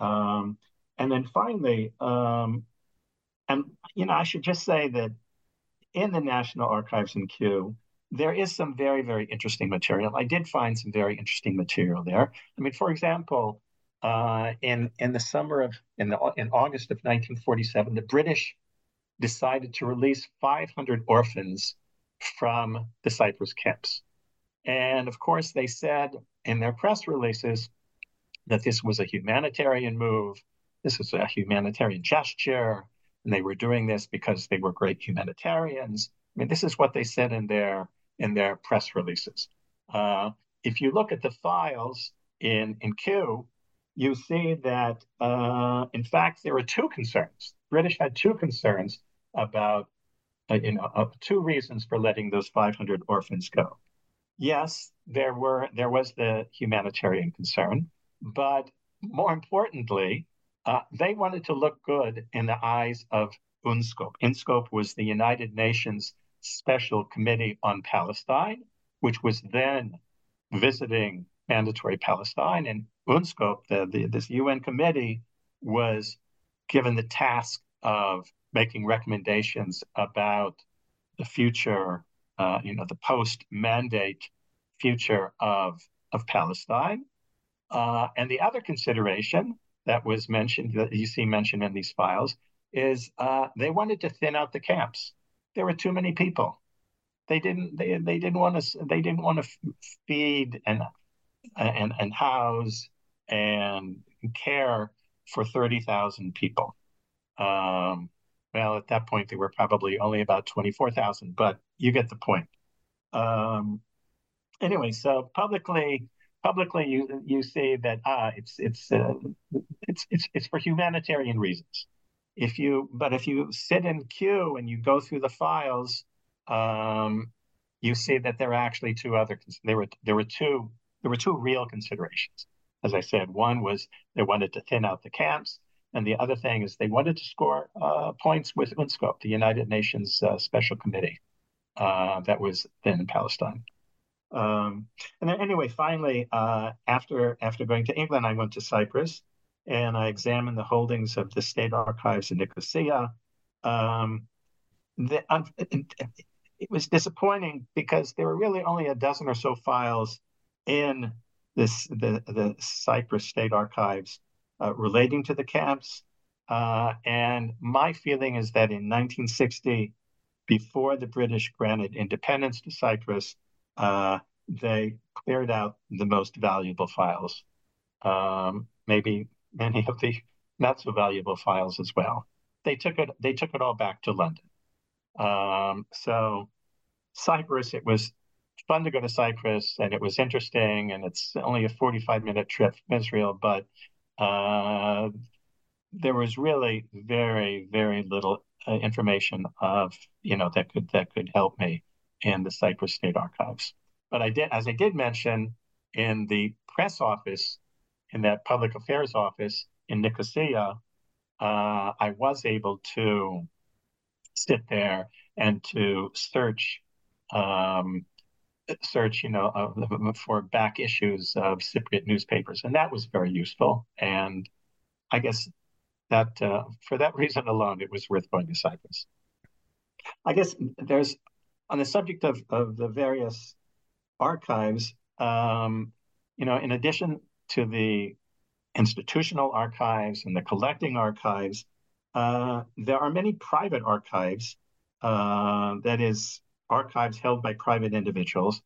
Um, and then finally, um, and you know, I should just say that in the National Archives in Kew, there is some very, very interesting material. I did find some very interesting material there. I mean, for example, uh, in in the summer of in the in August of 1947, the British decided to release 500 orphans from the Cyprus camps, and of course they said in their press releases that this was a humanitarian move, this was a humanitarian gesture, and they were doing this because they were great humanitarians. I mean, this is what they said in their in their press releases. Uh, if you look at the files in in Kew, you see that, uh, in fact, there were two concerns. British had two concerns about, uh, you know, uh, two reasons for letting those 500 orphans go. Yes, there were there was the humanitarian concern, but more importantly, uh, they wanted to look good in the eyes of UNSCOP. UNSCOP was the United Nations Special Committee on Palestine, which was then visiting mandatory Palestine, and UNSCOP, the, the, this UN committee, was given the task of making recommendations about the future, uh, you know, the post-mandate future of of Palestine. Uh, and the other consideration that was mentioned, that you see mentioned in these files, is uh, they wanted to thin out the camps. There were too many people. They didn't. They, they didn't want to. They didn't want to feed and and and house and care for 30,000 people. Um, well, at that point, they were probably only about 24,000, but you get the point. Um, anyway, so publicly, publicly, you you say that ah, it's it's uh, it's it's it's for humanitarian reasons. If you, but if you sit in Kew and you go through the files, um, you see that there are actually two other. There were there were two there were two real considerations. As I said, one was they wanted to thin out the camps, and the other thing is they wanted to score uh, points with UNSCOP, the United Nations uh, Special Committee uh, that was then in Palestine. Um, and then anyway, finally, uh, after after going to England, I went to Cyprus and I examined the holdings of the state archives in Nicosia. Um, the, it, it was disappointing because there were really only a dozen or so files in this the the Cyprus State Archives uh, relating to the camps. Uh, and my feeling is that in 1960, before the British granted independence to Cyprus, uh, they cleared out the most valuable files. Um, maybe many of the not so valuable files as well. They took it. They took it all back to London. Um, so Cyprus, it was fun to go to Cyprus, and it was interesting, and it's only a forty-five minute trip from Israel, but uh, there was really very, very little uh, information of you know that could that could help me in the Cyprus State Archives. But I did, as I did mention, in the press office, in that public affairs office in Nicosia, uh, I was able to sit there and to search um, search, you know, uh, for back issues of Cypriot newspapers, and that was very useful. And I guess that uh, for that reason alone, it was worth going to Cyprus. I guess there's on the subject of of the various archives. Um, you know, in addition to the institutional archives and the collecting archives, uh, there are many private archives. Uh, that is, archives held by private individuals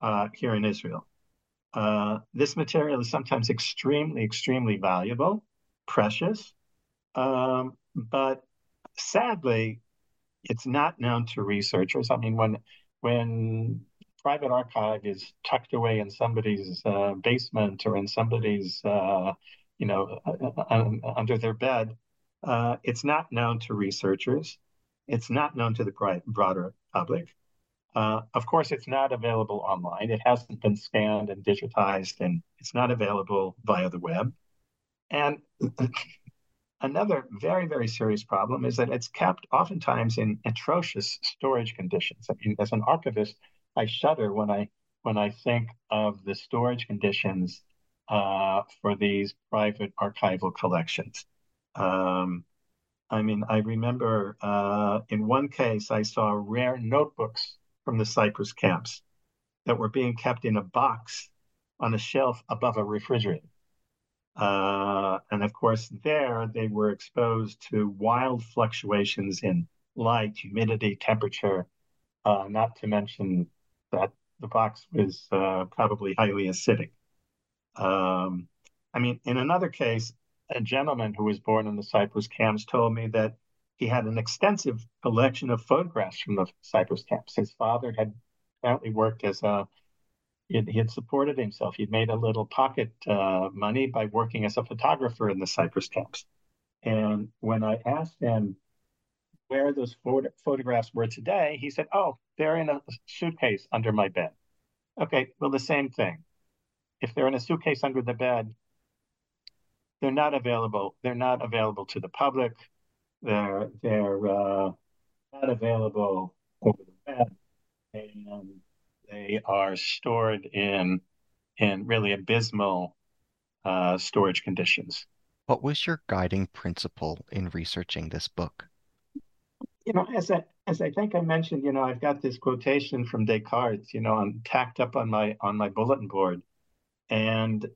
uh, here in Israel. Uh, this material is sometimes extremely, extremely valuable, precious, um, but sadly, it's not known to researchers. I mean, when when private archive is tucked away in somebody's uh, basement or in somebody's, uh, you know, uh, uh, under their bed, it's not known to researchers. It's not known to the broader public. Uh, of course, it's not available online. It hasn't been scanned and digitized, and it's not available via the web. And another very, very serious problem is that it's kept oftentimes in atrocious storage conditions. I mean, as an archivist, I shudder when I when I think of the storage conditions uh, for these private archival collections. Um, I mean, I remember uh, in one case I saw rare notebooks from the Cyprus camps that were being kept in a box on a shelf above a refrigerator. Uh, and of course, there they were exposed to wild fluctuations in light, humidity, temperature, uh, not to mention that the box was uh, probably highly acidic. Um, I mean, in another case, a gentleman who was born in the Cyprus camps told me that he had an extensive collection of photographs from the Cyprus camps. His father had apparently worked as a he had supported himself. He'd made a little pocket uh, money by working as a photographer in the Cyprus camps. And when I asked him where those photo- photographs were today, he said, "Oh, they're in a suitcase under my bed." Okay, well, the same thing. If they're in a suitcase under the bed, they're not available. They're not available to the public. They're they're uh, not available over the web, and they are stored in in really abysmal uh, storage conditions. What was your guiding principle in researching this book? You know, as I as I think I mentioned, you know, I've got this quotation from Descartes, you know, I'm tacked up on my on my bulletin board, and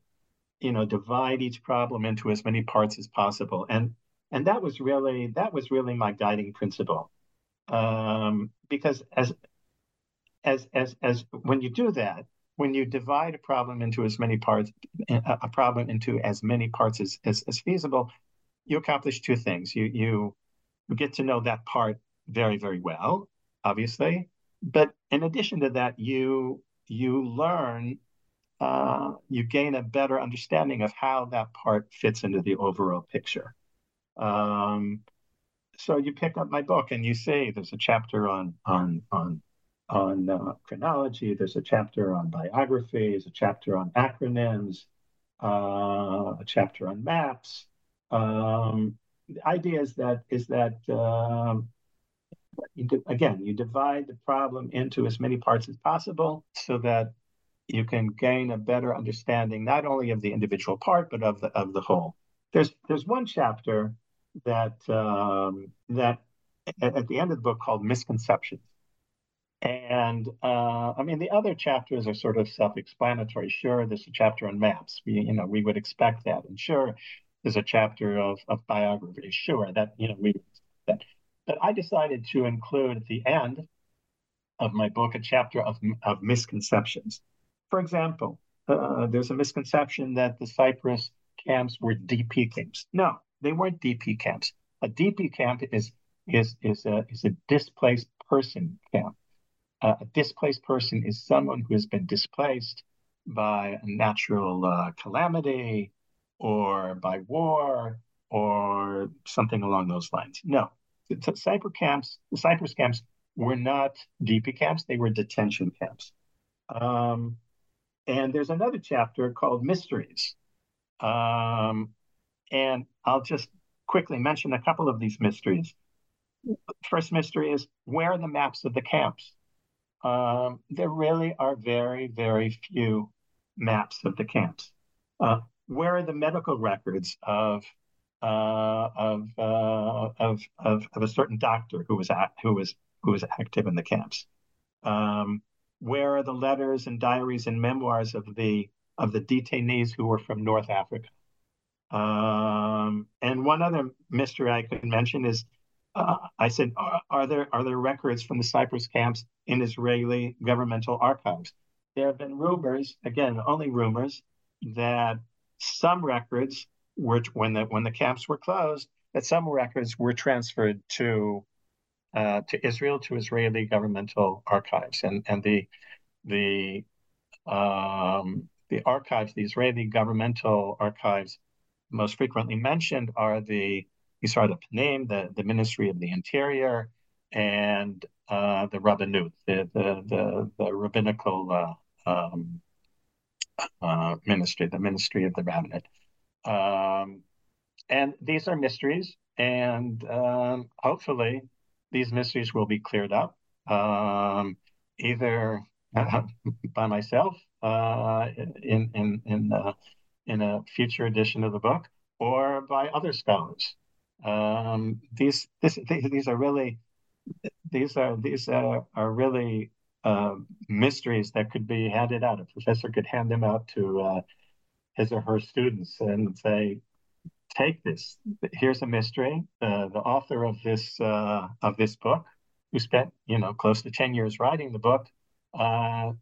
you know, divide each problem into as many parts as possible. And and that was really that was really my guiding principle. Um, because as as as as when you do that when you divide a problem into as many parts a problem into as many parts as, as, as feasible you accomplish two things. You you you get to know that part very very well obviously. But in addition to that you you learn uh, you gain a better understanding of how that part fits into the overall picture um, so you pick up my book and you see there's a chapter on on on on uh, chronology. There's a chapter on biography. There's a chapter on acronyms. Uh, a chapter on maps. Um, the idea is that is that um, you again you divide the problem into as many parts as possible so that you can gain a better understanding not only of the individual part but of the of the whole. There's there's one chapter that um, that at, at, the end of the book called misconceptions, And uh, I mean, the other chapters are sort of self-explanatory. Sure, there's a chapter on maps. We, you know, we would expect that. And sure, there's a chapter of, of biography. Sure, that you know we that. But I decided to include at the end of my book a chapter of of misconceptions. For example, uh, there's a misconception that the Cyprus camps were DP camps. No, they weren't DP camps. A DP camp is is is a is a displaced person camp. Uh, a displaced person is someone who has been displaced by a natural uh, calamity or by war or something along those lines. No, the, the Cyprus camps, the Cyprus camps were not DP camps; they were detention camps. Um, and there's another chapter called Mysteries. Um, and I'll just quickly mention a couple of these mysteries. First mystery is where are the maps of the camps? um, there really are very, very few maps of the camps. Uh, where are the medical records of uh, of, uh, of, of of a certain doctor who was at, who was who was active in the camps? Um, where are the letters and diaries and memoirs of the of the detainees who were from North Africa? Um, and one other mystery I could mention is uh, I said, are, are, there are there records from the Cyprus camps in Israeli governmental archives? There have been rumors, again, only rumors, that some records were when the when the camps were closed, that some records were transferred to uh, to Israel to Israeli governmental archives, and and the the um, the archives, the Israeli governmental archives, most frequently mentioned are the Misrad HaPnim, the, the Ministry of the Interior, and uh, the Rabbanut, the, the, the, the rabbinical uh, um, uh, ministry, the Ministry of the Rabbinate. Um, and these are mysteries, and um, hopefully these mysteries will be cleared up, um, either by myself uh, in in in uh, in a future edition of the book, or by other scholars. Um, these, this, these are really these are these are, are really uh, mysteries that could be handed out. A professor could hand them out to uh, his or her students and say, "Take this. Here's a mystery. Uh, the author of this uh, of this book, who spent you know close to ten years writing the book, uh,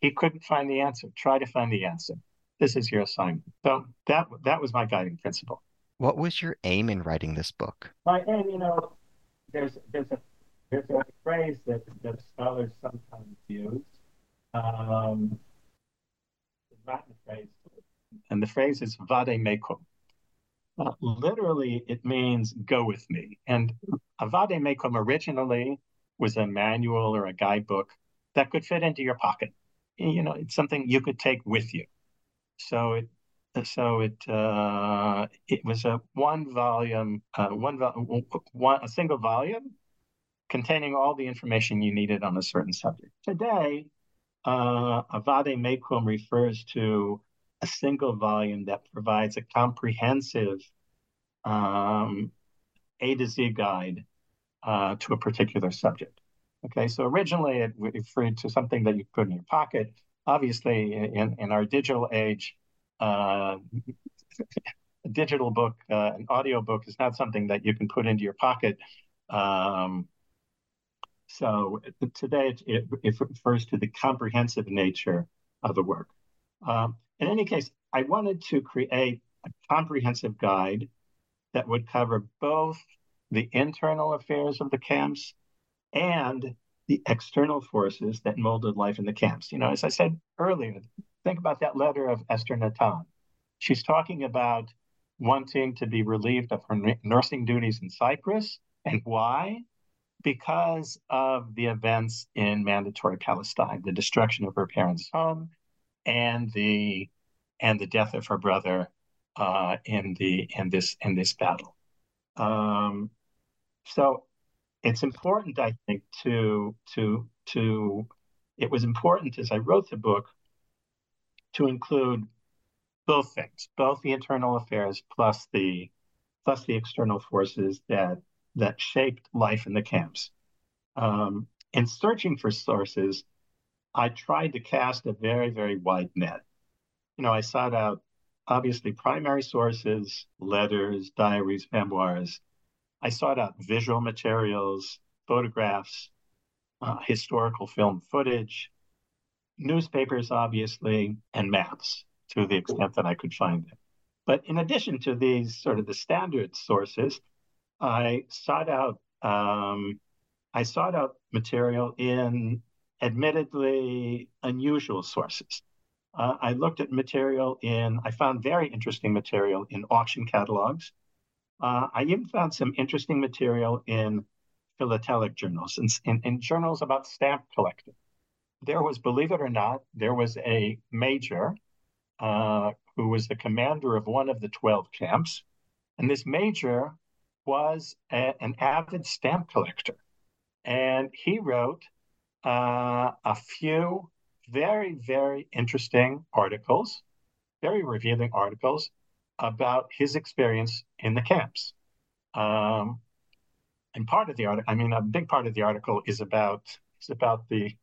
he couldn't find the answer. Try to find the answer. This is your assignment." So that that was my guiding principle. What was your aim in writing this book? My aim, you know, there's there's a there's a phrase that, that scholars sometimes use. Um, Latin phrase, and the phrase is vade mecum. Uh, literally, it means go with me. And Avade vade mecum originally was a manual or a guidebook that could fit into your pocket. You know, it's something you could take with you. So it so it uh, it was a one volume, uh, one, one a single volume containing all the information you needed on a certain subject. Today, uh, a vade mecum refers to a single volume that provides a comprehensive um, A to Z guide uh, to a particular subject. Okay, so originally it referred to something that you put in your pocket. Obviously, in, in our digital age, uh, a digital book, uh, an audio book is not something that you can put into your pocket. Um, so today it, it, refers to the comprehensive nature of the work. Um, in any case, I wanted to create a comprehensive guide that would cover both the internal affairs of the camps and the external forces that molded life in the camps. You know, as I said earlier, Think about that letter of Esther Natan. She's talking about wanting to be relieved of her nursing duties in Cyprus. And why? Because of the events in mandatory Palestine, the destruction of her parents' home, and the and the death of her brother uh, in the in this in this battle. Um, so it's important, I think, to to to. It was important as I wrote the book to include both things, both the internal affairs plus the plus the external forces that that shaped life in the camps. Um, in searching for sources, I tried to cast a very, very wide net. You know, I sought out obviously primary sources, letters, diaries, memoirs. I sought out visual materials, photographs, uh, historical film footage, newspapers, obviously, and maps to the extent that I could find them. But in addition to these sort of the standard sources, I sought out um, I sought out material in admittedly unusual sources. Uh, I looked at material in, I found very interesting material in auction catalogs. Uh, I even found some interesting material in philatelic journals and in, in, journals about stamp collecting. There was, believe it or not, there was a major uh, who was the commander of one of the 12 camps. And this major was a, an avid stamp collector. And he wrote uh, a few very, very interesting articles, very revealing articles about his experience in the camps. Um, and part of the article, I mean, a big part of the article is about is about the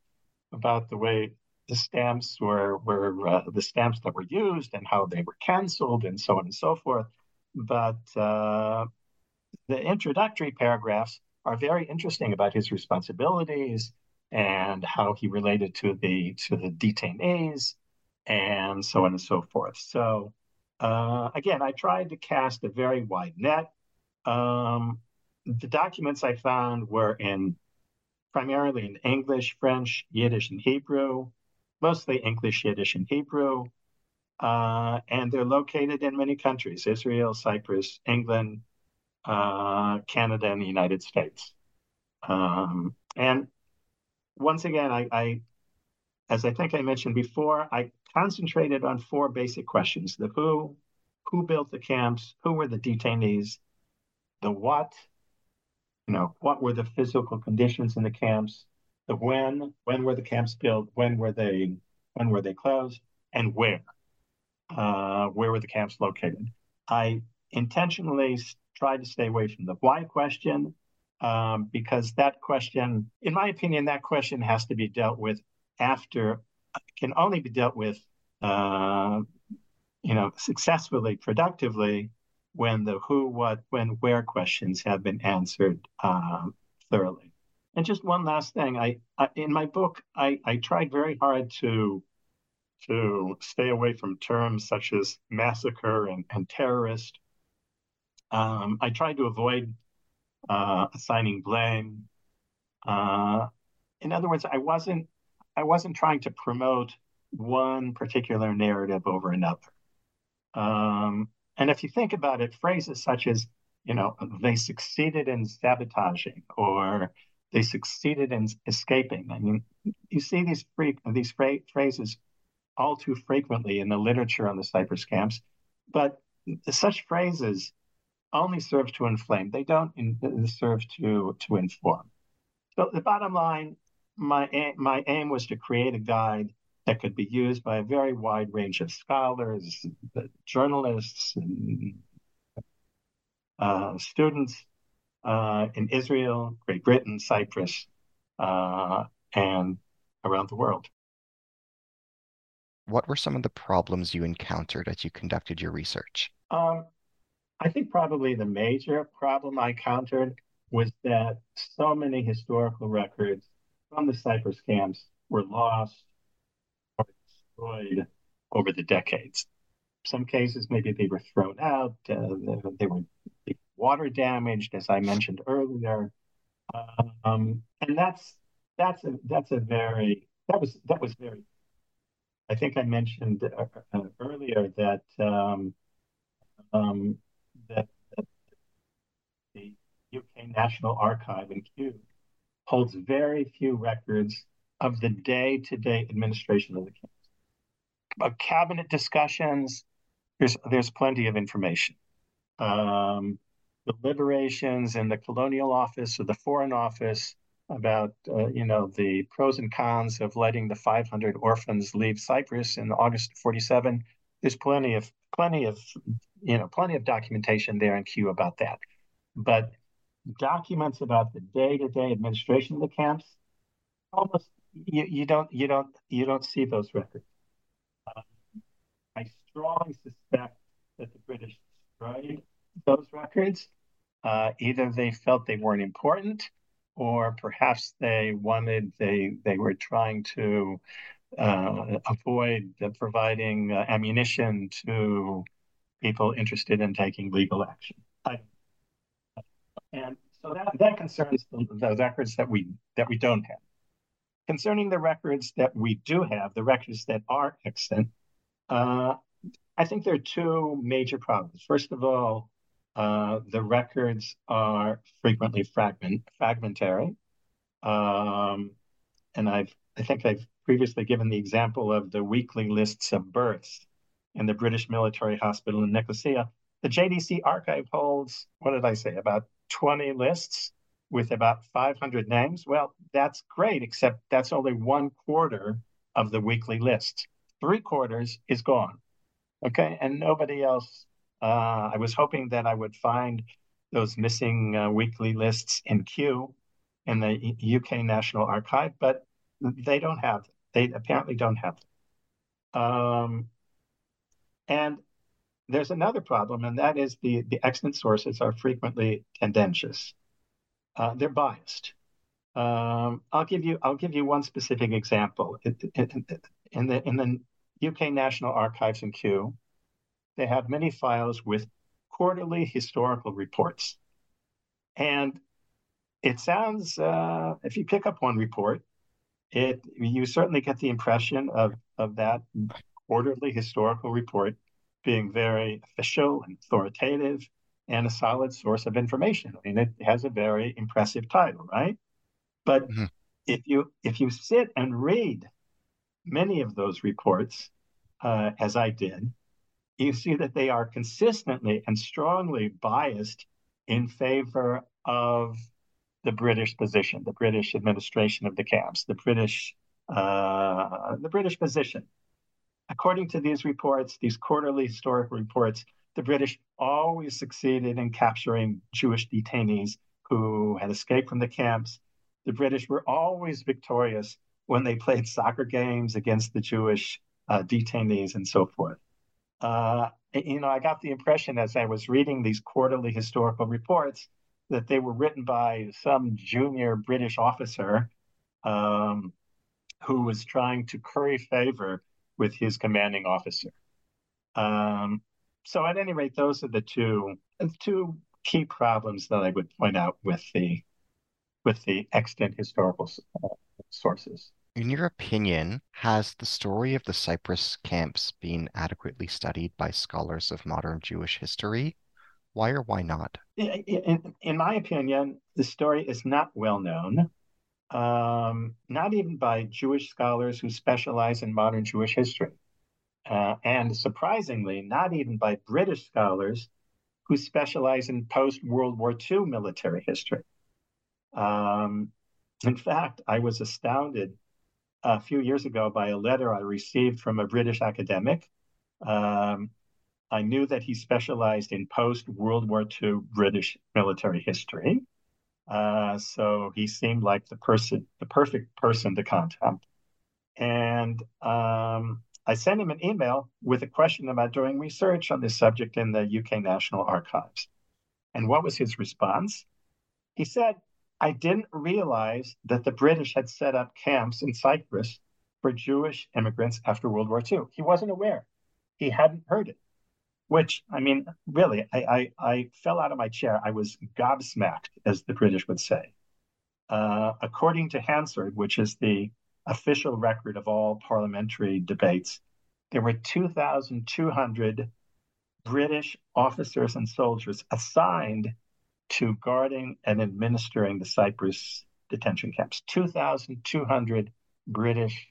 about the way the stamps were were uh, the stamps that were used and how they were canceled and so on and so forth. But uh, the introductory paragraphs are very interesting about his responsibilities and how he related to the to the detainees and so on and so forth. So uh, again, I tried to cast a very wide net. Um, the documents I found were in primarily in English, French, Yiddish, and Hebrew, mostly English, Yiddish, and Hebrew. Uh, and they're located in many countries Israel, Cyprus, England, uh, Canada, and the United States. Um, and once again, I, I, as I think I mentioned before, I concentrated on four basic questions the who, who built the camps, who were the detainees, the what, you know, what were the physical conditions in the camps, the when, when were the camps built, when were they, when were they closed, and where, uh, where were the camps located. I intentionally tried to stay away from the why question um, because that question, in my opinion, that question has to be dealt with after, can only be dealt with, uh, you know, successfully, productively, when the who, what, when, where questions have been answered um, thoroughly. And just one last thing, I, I in my book, I, I tried very hard to to stay away from terms such as massacre and, and terrorist. Um, I tried to avoid uh, assigning blame. Uh, in other words, I wasn't I wasn't trying to promote one particular narrative over another. Um, and if you think about it, phrases such as you know they succeeded in sabotaging or they succeeded in escaping. I mean, you see these free, these phrases all too frequently in the literature on the Cyprus camps, but such phrases only serve to inflame. They don't in, serve to to inform. So the bottom line, my my aim was to create a guide that could be used by a very wide range of scholars, journalists, and, uh, students uh, in Israel, Great Britain, Cyprus, uh, and around the world. What were some of the problems you encountered as you conducted your research? Um, I think probably the major problem I encountered was that so many historical records from the Cyprus camps were lost or destroyed over the decades. Some cases, maybe they were thrown out, uh, they were water damaged, as I mentioned earlier, um, and that's that's a that's a very that was that was very. I think I mentioned uh, uh, earlier that um, um, that, the UK National Archive in Kew holds very few records of the day-to-day administration of the camps. About cabinet discussions, there's there's plenty of information. Um, deliberations in the colonial office or the foreign office about uh, you know the pros and cons of letting the 500 orphans leave Cyprus in August 47. There's plenty of plenty of you know, plenty of documentation there in Kew about that. But documents about the day-to-day administration of the camps, almost you, you don't you don't you don't see those records. Um, I strongly suspect that the British destroyed those records. Uh, either they felt they weren't important, or perhaps they wanted they they were trying to uh, avoid providing uh, ammunition to people interested in taking legal action. And so that, that concerns the, the records that we that we don't have. Concerning the records that we do have, the records that are extant, uh, I think there are two major problems. First of all, uh, the records are frequently fragment fragmentary, um, and I've I think I've previously given the example of the weekly lists of births in the British Military Hospital in Nicosia. The JDC archive holds, what did I say, about 20 lists with about 500 names. Well, that's great, except that's only one quarter of the weekly list. Three quarters is gone. Okay. And nobody else. Uh, I was hoping that I would find those missing uh, weekly lists in Kew in the UK National Archive, but they don't have. They apparently don't have. Um, and there's another problem, and that is the, the extant sources are frequently tendentious. Uh, they're biased. Um, I'll give you I'll give you one specific example. in the in the UK National Archives in Kew, they have many files with quarterly historical reports, and it sounds uh, if you pick up one report, it you certainly get the impression of of that quarterly historical report being very official and authoritative and a solid source of information. I mean, it has a very impressive title, right? But mm-hmm. if you if you sit and read many of those reports, uh, as I did, you see that they are consistently and strongly biased in favor of the British position, the British administration of the camps, the British uh, the British position According to these reports, these quarterly historical reports, the British always succeeded in capturing Jewish detainees who had escaped from the camps. The British were always victorious when they played soccer games against the Jewish uh, detainees and so forth. Uh, you know, I got the impression as I was reading these quarterly historical reports that they were written by some junior British officer um, who was trying to curry favor with his commanding officer. Um, so, at any rate, those are the two two key problems that I would point out with the with the extant historical uh, sources. In your opinion, has the story of the Cyprus camps been adequately studied by scholars of modern Jewish history? Why or why not? In, in my opinion, the story is not well known um, not even by Jewish scholars who specialize in modern Jewish history. Uh, and surprisingly, not even by British scholars who specialize in post World War II military history. Um, in fact, I was astounded a few years ago by a letter I received from a British academic. Um, I knew that he specialized in post World War II British military history. Uh, so he seemed like the person, the perfect person to contact. And um, I sent him an email with a question about doing research on this subject in the UK National Archives. And what was his response? He said, I didn't realize that the British had set up camps in Cyprus for Jewish immigrants after World War II. He wasn't aware. He hadn't heard it which I mean, really, I, I, I, fell out of my chair. I was gobsmacked, as the British would say. Uh, according to Hansard, which is the official record of all parliamentary debates, there were 2,200 British officers and soldiers assigned to guarding and administering the Cyprus detention camps. 2,200 British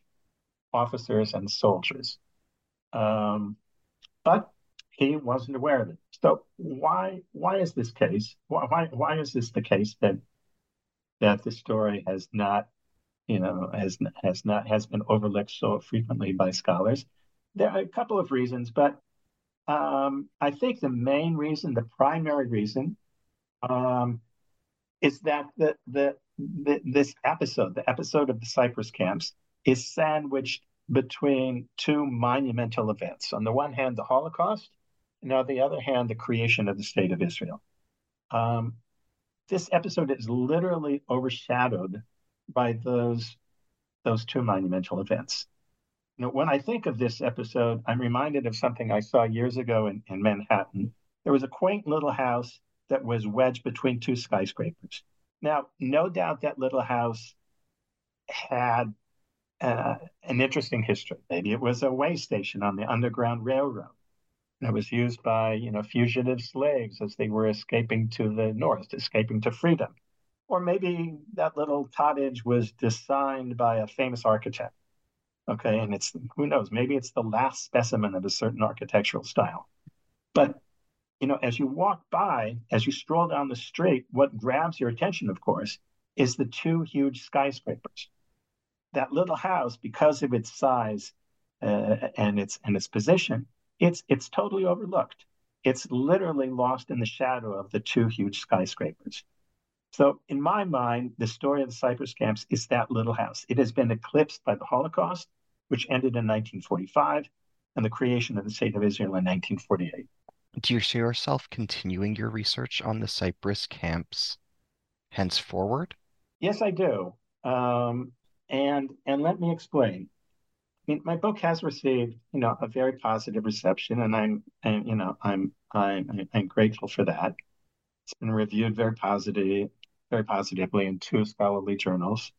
officers and soldiers. Um, but he wasn't aware of it. So why why is this case? Why why is this the case that that the story has not, you know, has has not has been overlooked so frequently by scholars? There are a couple of reasons, but um, I think the main reason, the primary reason, um, is that the, the, the this episode, the episode of the Cyprus camps, is sandwiched between two monumental events. On the one hand, the Holocaust, and on the other hand, the creation of the state of Israel. Um, this episode is literally overshadowed by those those two monumental events. You know, when I think of this episode, I'm reminded of something I saw years ago in, in Manhattan. There was a quaint little house that was wedged between two skyscrapers. Now, no doubt that little house had uh, an interesting history. Maybe it was a way station on the Underground Railroad. It was used by, you know, fugitive slaves as they were escaping to the north, escaping to freedom. Or maybe that little cottage was designed by a famous architect. Okay, and it's who knows, maybe it's the last specimen of a certain architectural style. But you know, as you walk by, as you stroll down the street, what grabs your attention, of course, is the two huge skyscrapers that little house, because of its size uh, and its and its position, it's it's totally overlooked. It's literally lost in the shadow of the two huge skyscrapers. So, in my mind, the story of the Cyprus camps is that little house. It has been eclipsed by the Holocaust, which ended in 1945, and the creation of the State of Israel in 1948. Do you see yourself continuing your research on the Cyprus camps henceforward? Yes, I do. Um, and and let me explain. I mean, my book has received, you know, a very positive reception, and I'm, and, you know, I'm, I'm, I'm grateful for that. It's been reviewed very positively, very positively in two scholarly journals.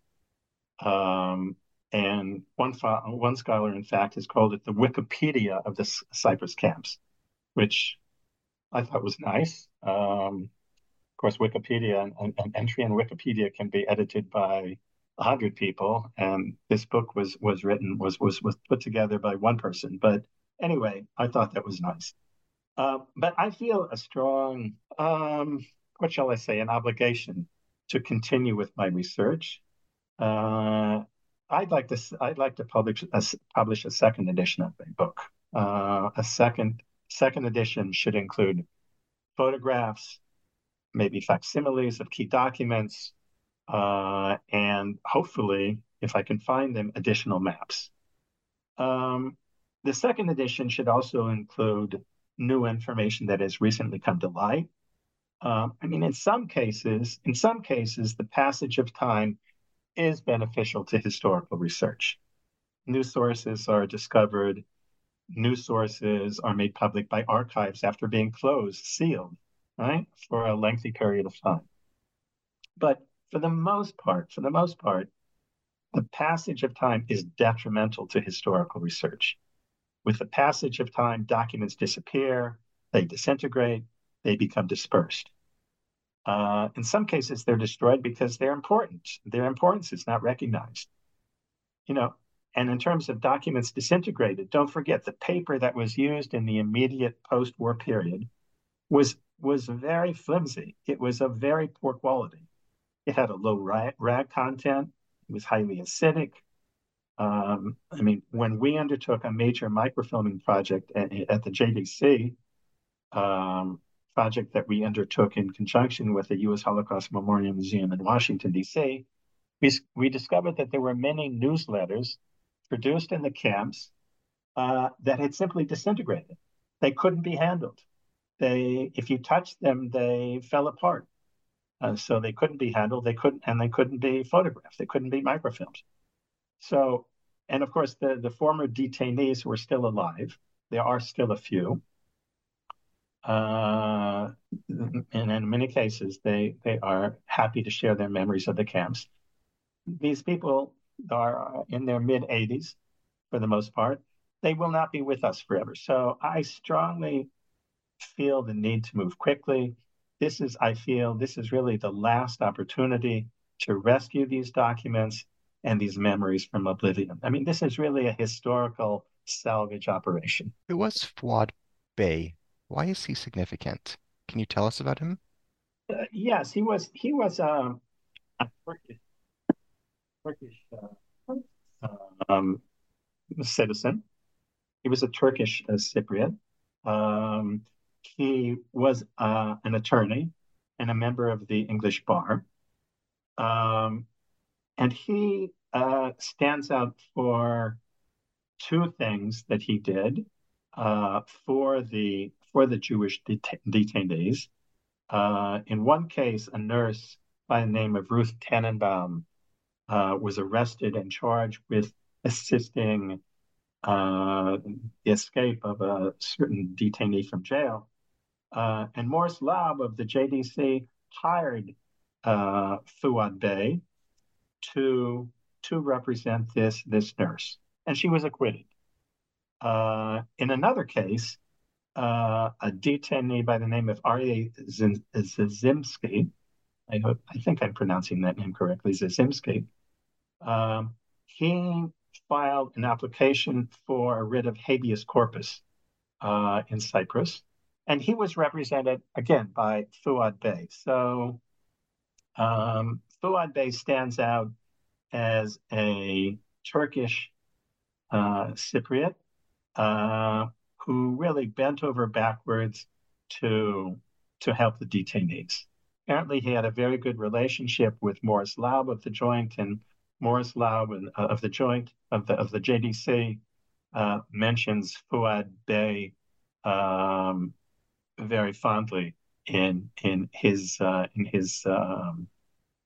Um, and one one scholar, in fact, has called it the Wikipedia of the Cyprus camps, which I thought was nice. Um, of course, Wikipedia, an, an entry in Wikipedia can be edited by hundred people, and this book was was written was was was put together by one person. But anyway, I thought that was nice. Uh, but I feel a strong, um, what shall I say, an obligation to continue with my research. Uh, I'd like to I'd like to publish a, publish a second edition of my book. Uh, a second second edition should include photographs, maybe facsimiles of key documents, uh, and hopefully, if I can find them, additional maps. Um, the second edition should also include new information that has recently come to light. Um, I mean, in some cases, in some cases, the passage of time is beneficial to historical research. New sources are discovered. New sources are made public by archives after being closed, sealed, right, for a lengthy period of time. But for the most part, for the most part, the passage of time is detrimental to historical research. With the passage of time, documents disappear, they disintegrate, they become dispersed. Uh, in some cases, they're destroyed because they're important. Their importance is not recognized. You know, and in terms of documents disintegrated, don't forget the paper that was used in the immediate post-war period was was very flimsy. It was of very poor quality. It had a low rag, content. It was highly acidic. Um, I mean, when we undertook a major microfilming project at, at the JDC, um, project that we undertook in conjunction with the U.S. Holocaust Memorial Museum in Washington, D.C., we, we discovered that there were many newsletters produced in the camps uh, that had simply disintegrated. They couldn't be handled. They, if you touched them, they fell apart. Uh, so they couldn't be handled. They couldn't, and they couldn't be photographed. They couldn't be microfilmed. So, and of course, the the former detainees were still alive. There are still a few. Uh, and in many cases, they they are happy to share their memories of the camps. These people are in their mid 80s, for the most part. They will not be with us forever. So I strongly feel the need to move quickly this is, I feel, this is really the last opportunity to rescue these documents and these memories from oblivion. I mean, this is really a historical salvage operation. Who was Fuad Bey? Why is he significant? Can you tell us about him? Uh, yes, he was. He was um, a Turkish, Turkish uh, um, citizen. He was a Turkish uh, Cypriot. Um, he was uh, an attorney and a member of the English bar. Um, and he uh, stands out for two things that he did uh, for the for the Jewish det- detainees. Uh, in one case, a nurse by the name of Ruth Tannenbaum uh, was arrested and charged with assisting uh, the escape of a certain detainee from jail. Uh, and Morris Laub of the JDC hired uh, Fuad Bey to to represent this this nurse, and she was acquitted. Uh, in another case, uh, a detainee by the name of Aryeh Zazimsky, I hope I think I'm pronouncing that name correctly, Zazimsky. Um, he filed an application for a writ of habeas corpus uh, in Cyprus, and he was represented again by Fuad Bey. So um, Fuad Bey stands out as a Turkish uh, Cypriot uh, who really bent over backwards to to help the detainees. Apparently, he had a very good relationship with Morris Laub of the Joint, and Morris Laub and, uh, of the Joint of the of the JDC uh, mentions Fuad Bey um, very fondly in in his uh, in his um,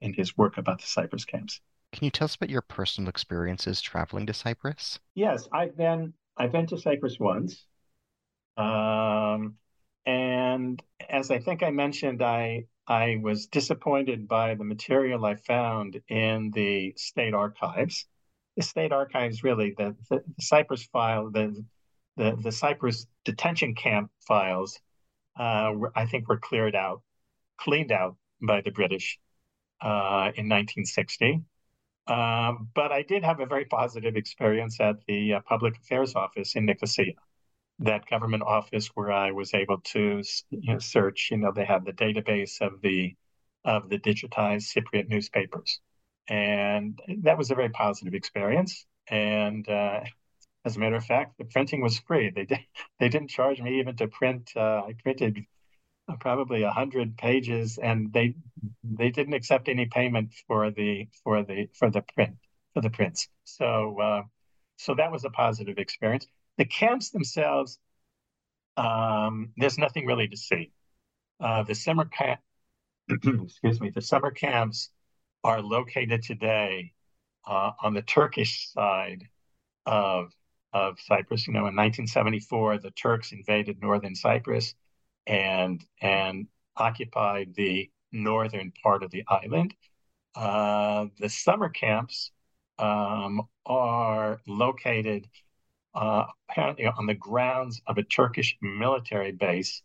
in his work about the Cyprus camps. Can you tell us about your personal experiences traveling to Cyprus? Yes, I've been I've been to Cyprus once, um, and as I think I mentioned, I I was disappointed by the material I found in the state archives. The state archives really the, the, the Cyprus file the, the the Cyprus detention camp files uh, I think were cleared out, cleaned out by the British uh, in 1960. Um, but I did have a very positive experience at the uh, Public Affairs Office in Nicosia, that government office where I was able to you know, search. You know, they had the database of the of the digitized Cypriot newspapers, and that was a very positive experience. And uh, as a matter of fact, the printing was free. They did, they didn't charge me even to print. Uh, I printed probably a hundred pages, and they they didn't accept any payment for the for the for the print for the prints. So uh, so that was a positive experience. The camps themselves, um, there's nothing really to see. Uh, the summer camp, excuse me, the summer camps are located today uh, on the Turkish side of of Cyprus. You know, in 1974, the Turks invaded northern Cyprus and and occupied the northern part of the island. Uh, the summer camps um, are located uh, apparently on the grounds of a Turkish military base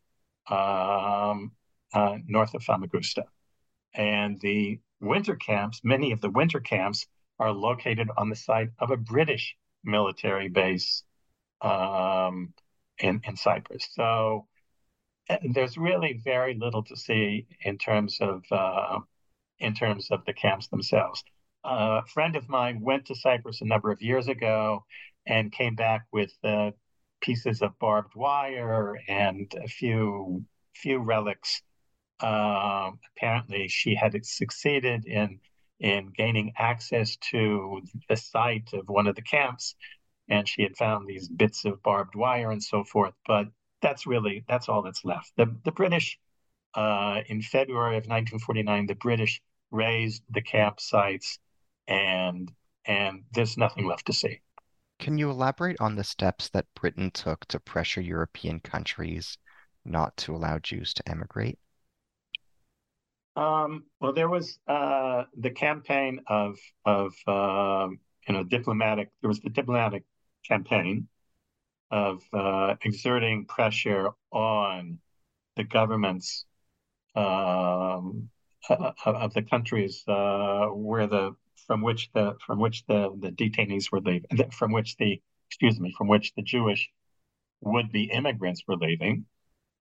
um, uh, north of Famagusta. And the winter camps, many of the winter camps, are located on the site of a British military base um, in, in Cyprus. So there's really very little to see in terms of uh, in terms of the camps themselves. A friend of mine went to Cyprus a number of years ago and came back with uh, pieces of barbed wire and a few few relics. Um, apparently, she had succeeded in in gaining access to the site of one of the camps, and she had found these bits of barbed wire and so forth. But that's really that's all that's left. The the British uh, in February of 1949, the British razed the campsites, and and there's nothing left to see. Can you elaborate on the steps that Britain took to pressure European countries not to allow Jews to emigrate? Um, well, there was uh, the campaign of of uh, you know diplomatic. There was the diplomatic campaign of uh, exerting pressure on the governments um, uh, of the countries uh, where the from which the from which the the detainees were leaving, from which the excuse me, from which the Jewish would be immigrants were leaving.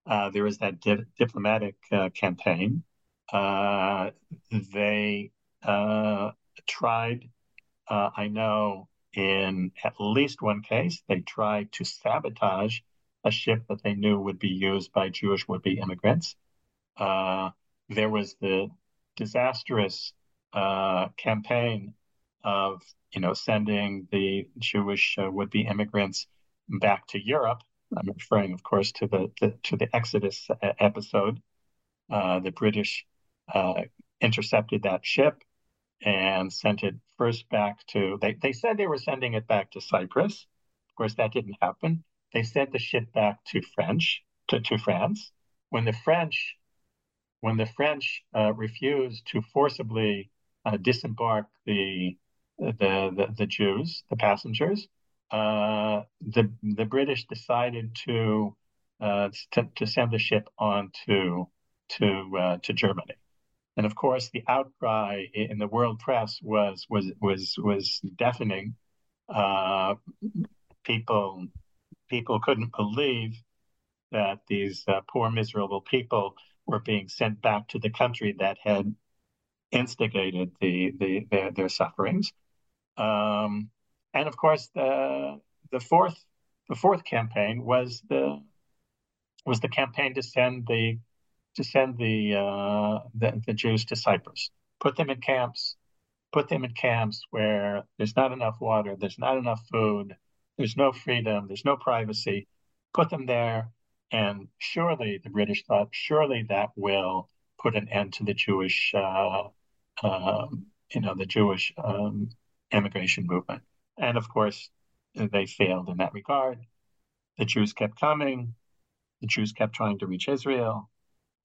Uh, there was that di- diplomatic campaign. Uh, they tried, I know, in at least one case, they tried to sabotage a ship that they knew would be used by Jewish would be immigrants. Uh, there was the disastrous uh, campaign of you know sending the Jewish uh, would-be immigrants back to Europe. I'm referring, of course, to the, the to the Exodus episode. Uh, the British uh, intercepted that ship and sent it first back to. They they said they were sending it back to Cyprus. Of course, that didn't happen. They sent the ship back to French to, to France. When the French when the French uh, refused to forcibly uh, disembark the, the, the the Jews, the passengers, uh, the the British decided to, uh, to, to send the ship on to to uh, to Germany, and of course the outcry in the world press was was was was deafening. Uh, people people couldn't believe that these poor miserable people were being sent back to the country that had instigated the, the their, their sufferings. Um, and of course, the the fourth the fourth campaign was the was the campaign to send the to send the, uh, the the Jews to Cyprus, put them in camps, put them in camps where there's not enough water, there's not enough food, there's no freedom, there's no privacy. Put them there, and surely the British thought, surely that will put an end to the Jewish, uh, um, you know, the Jewish um, immigration movement. And of course, they failed in that regard. The Jews kept coming. The Jews kept trying to reach Israel.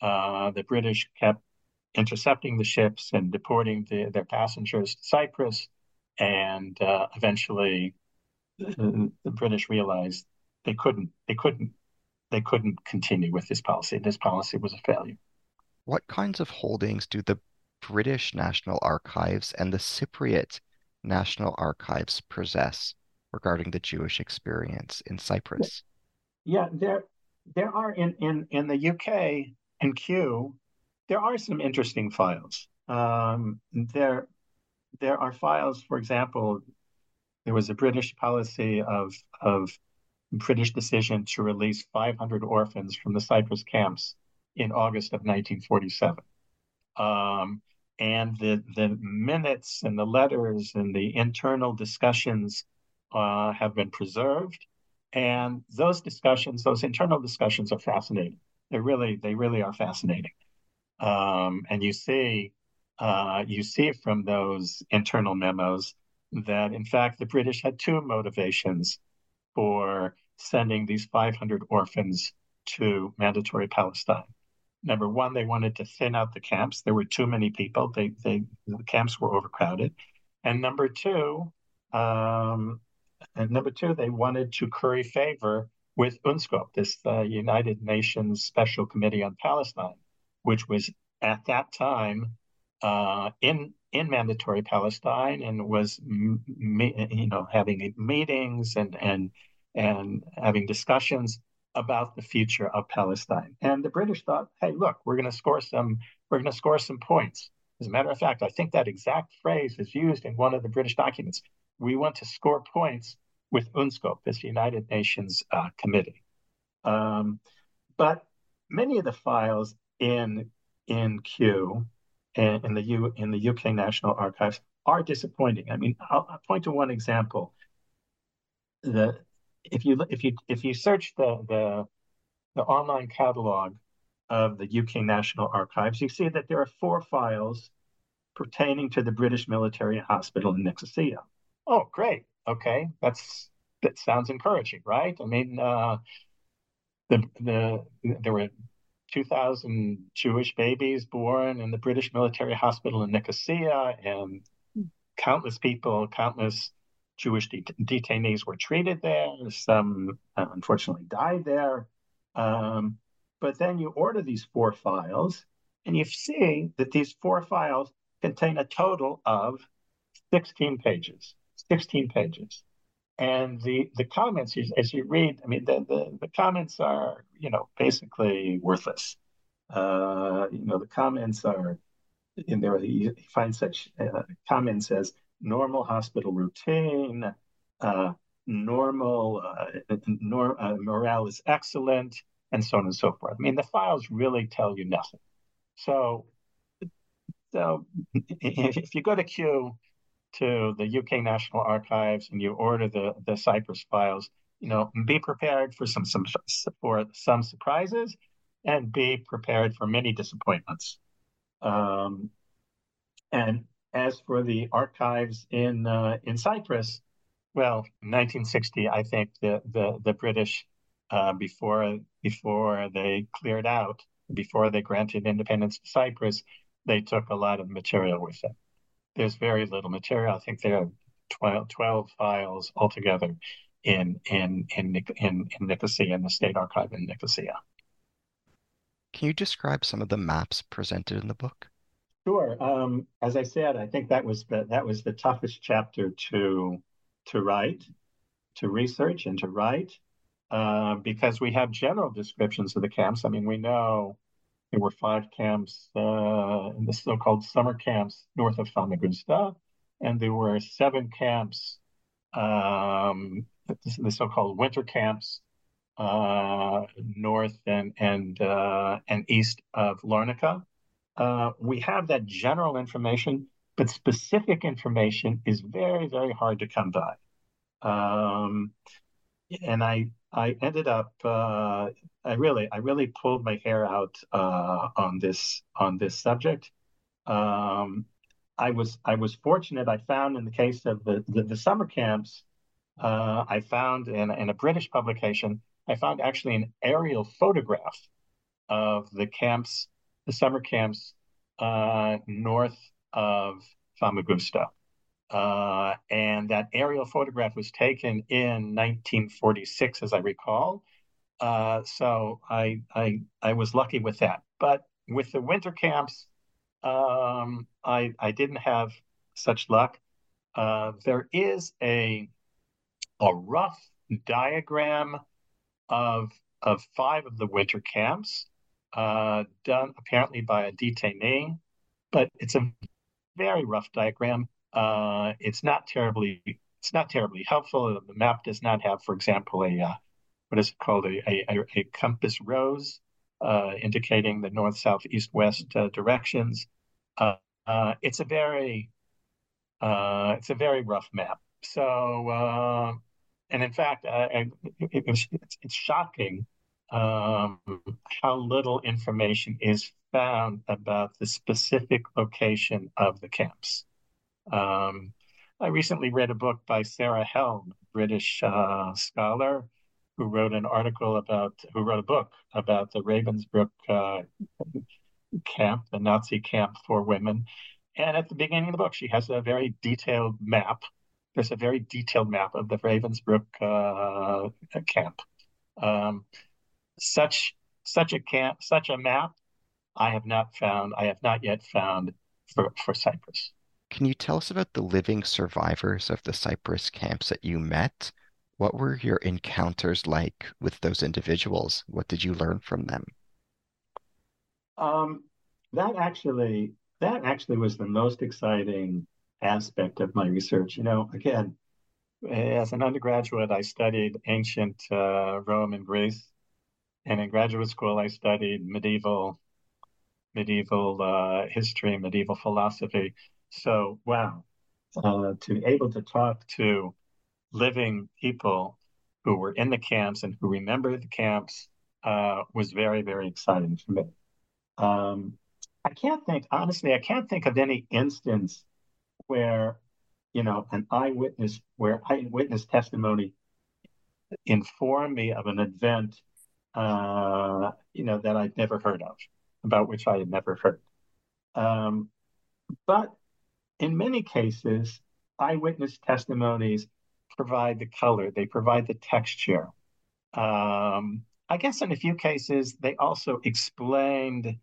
Uh, the British kept intercepting the ships and deporting the, their passengers to Cyprus. And uh, eventually, the, the British realized they couldn't they couldn't they couldn't continue with this policy. This policy was a failure. What kinds of holdings do the British National Archives and the Cypriot National Archives possess regarding the Jewish experience in Cyprus? Yeah, there there are in in in the UK and Kew, there are some interesting files. Um, there there are files, for example, there was a British policy of of British decision to release 500 orphans from the Cyprus camps in August of 1947. Um, and the, the minutes and the letters and the internal discussions uh, have been preserved. And those discussions, those internal discussions are fascinating. They really, they really are fascinating. Um, and you see, uh, you see from those internal memos that, in fact, the British had two motivations for sending these 500 orphans to mandatory Palestine. Number one, they wanted to thin out the camps. There were too many people. They, they, the camps were overcrowded. And number two, um, and number two, they wanted to curry favor with UNSCOP, this uh, United Nations Special Committee on Palestine, which was at that time uh, in in mandatory Palestine and was you know having meetings and and and having discussions about the future of Palestine. And the British thought, hey, look, we're going to score some we're going to score some points. As a matter of fact, I think that exact phrase is used in one of the British documents. We want to score points with UNSCOP, this United Nations uh, committee. Um, but many of the files in in Kew and in the U in the UK National Archives are disappointing. I mean, I'll, I'll point to one example. The if you if you if you search the the, the online catalog of the UK National Archives, you see that there are four files pertaining to the British Military Hospital in Nicosia. Oh, great. Okay, that's that sounds encouraging, right? I mean, uh, the the there were 2,000 Jewish babies born in the British Military Hospital in Nicosia, and countless people, countless Jewish det- detainees were treated there. Some uh, unfortunately died there. Um, but then you order these four files, and you see that these four files contain a total of 16 pages. 16 pages. And the, the comments, as you read, I mean, the, the, the comments are, you know, basically worthless. Uh, you know, the comments are in there, you find such uh, comments as normal hospital routine, uh, normal uh, nor, uh, morale is excellent, and so on and so forth. I mean, the files really tell you nothing. So so if you go to Kew to the UK National Archives and you order the the Cyprus files, you know, be prepared for some some for some surprises, and be prepared for many disappointments. Um, and as for the archives in uh, in Cyprus, well, 1960, I think the the the British uh, before before they cleared out, before they granted independence to Cyprus, they took a lot of material with them. There's very little material. I think there are 12, 12 files altogether in in in in, in Nicosia, in the State Archive in Nicosia. Can you describe some of the maps presented in the book? Sure. Um, as I said, I think that was the, that was the toughest chapter to to write, to research, and to write, uh, because we have general descriptions of the camps. I mean, we know there were five camps uh, in the so-called summer camps north of Famagusta, and there were seven camps, um, the so-called winter camps, uh, north and and uh, and east of Larnaca. Uh, we have that general information, but specific information is very very hard to come by. Um, and I I ended up uh, I really I really pulled my hair out uh, on this on this subject. Um, I was I was fortunate. I found in the case of the the, the summer camps, uh, I found in in a British publication, I found actually an aerial photograph of the camps, the summer camps uh, north of Famagusta. Uh, and that aerial photograph was taken in 1946, as I recall. Uh, so I, I, I was lucky with that. But with the winter camps, um, I, I didn't have such luck. Uh, there is a, a rough diagram of, of five of the winter camps uh, done apparently by a detainee, but it's a very rough diagram. Uh, it's not terribly it's not terribly helpful. The map does not have, for example, a uh, what is it called a a, a compass rose uh, indicating the north, south, east, west uh, directions. Uh, it's a very it's a very rough map. So and in fact, it, it's, it's shocking um, how little information is found about the specific location of the camps. Um, I recently read a book by Sarah Helm, British uh, scholar, who wrote an article about, who wrote a book about the Ravensbrück uh, camp, the Nazi camp for women. And at the beginning of the book, she has a very detailed map. There's a very detailed map of the Ravensbrück uh, camp. Um, such such a camp, such a map, I have not found. I have not yet found for for Cyprus. Can you tell us about the living survivors of the Cyprus camps that you met? What were your encounters like with those individuals? What did you learn from them? Um, that actually that actually was the most exciting aspect of my research. You know, again, as an undergraduate, I studied ancient uh, Rome and Greece, and in graduate school, I studied medieval medieval uh, history, medieval philosophy. So, wow, uh, to be able to talk to living people who were in the camps and who remember the camps uh, was very, very exciting for me. Um, I can't think, honestly, I can't think of any instance where, you know, an eyewitness, where eyewitness testimony informed me of an event uh, you know, that I'd never heard of, about which I had never heard. Um, but in many cases, eyewitness testimonies provide the color, they provide the texture. Um, I guess in a few cases, they also explained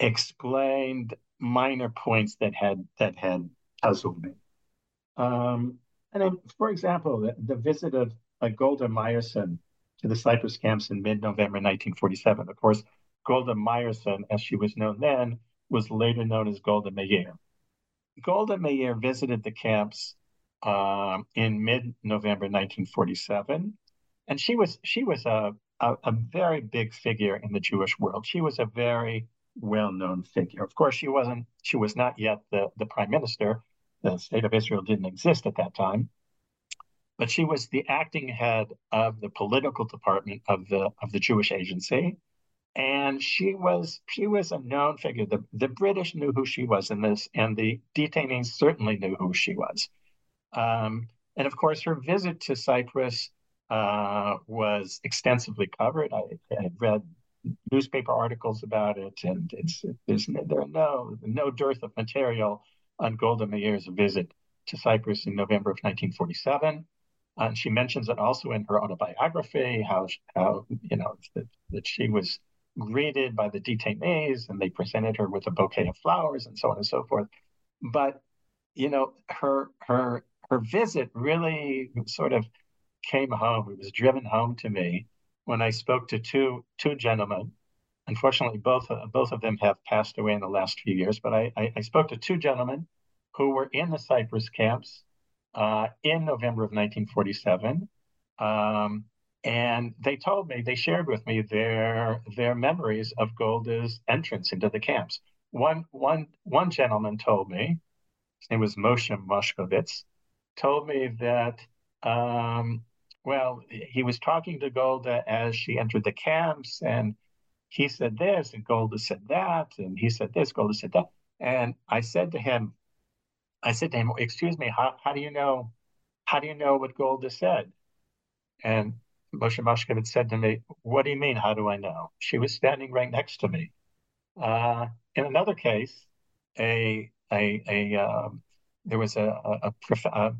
explained minor points that had that had puzzled me. Um, and then, for example, the, the visit of uh, Golda Meyerson to the Cyprus camps in mid-November 1947. Of course, Golda Meyerson, as she was known then, was later known as Golda Meir. Golda Meir visited the camps um, in mid-November 1947, and she was she was a, a, a very big figure in the Jewish world. She was a very well-known figure. Of course, she wasn't. She was not yet the the prime minister. The state of Israel didn't exist at that time, but she was the acting head of the political department of the of the Jewish Agency, and she was she was a known figure. The the British knew who she was in this, and the detainees certainly knew who she was. Um, and of course, her visit to Cyprus uh, was extensively covered. I, I read newspaper articles about it, and it's there's there are no no dearth of material on Golda Meir's visit to Cyprus in November of 1947. And she mentions it also in her autobiography, how how you know that, that she was greeted by the detainees and they presented her with a bouquet of flowers and so on and so forth. But you know, her her her visit really sort of came home. It was driven home to me when I spoke to two two gentlemen. Unfortunately, both both of them have passed away in the last few years. But I, I, I spoke to two gentlemen who were in the Cyprus camps uh, in November of 1947. Um, and they told me, they shared with me their their memories of Golda's entrance into the camps. One one one gentleman told me, his name was Moshe Moshkovitz, told me that um, well, he was talking to Golda as she entered the camps, and he said this, and Golda said that, and he said this, Golda said that. And I said to him, I said to him, "Excuse me, how, how do you know? How do you know what Golda said?" And Moshe Moshkovitz said to me, "What do you mean? How do I know? She was standing right next to me." Uh, in another case, a a a um, there was a, a, prof- a,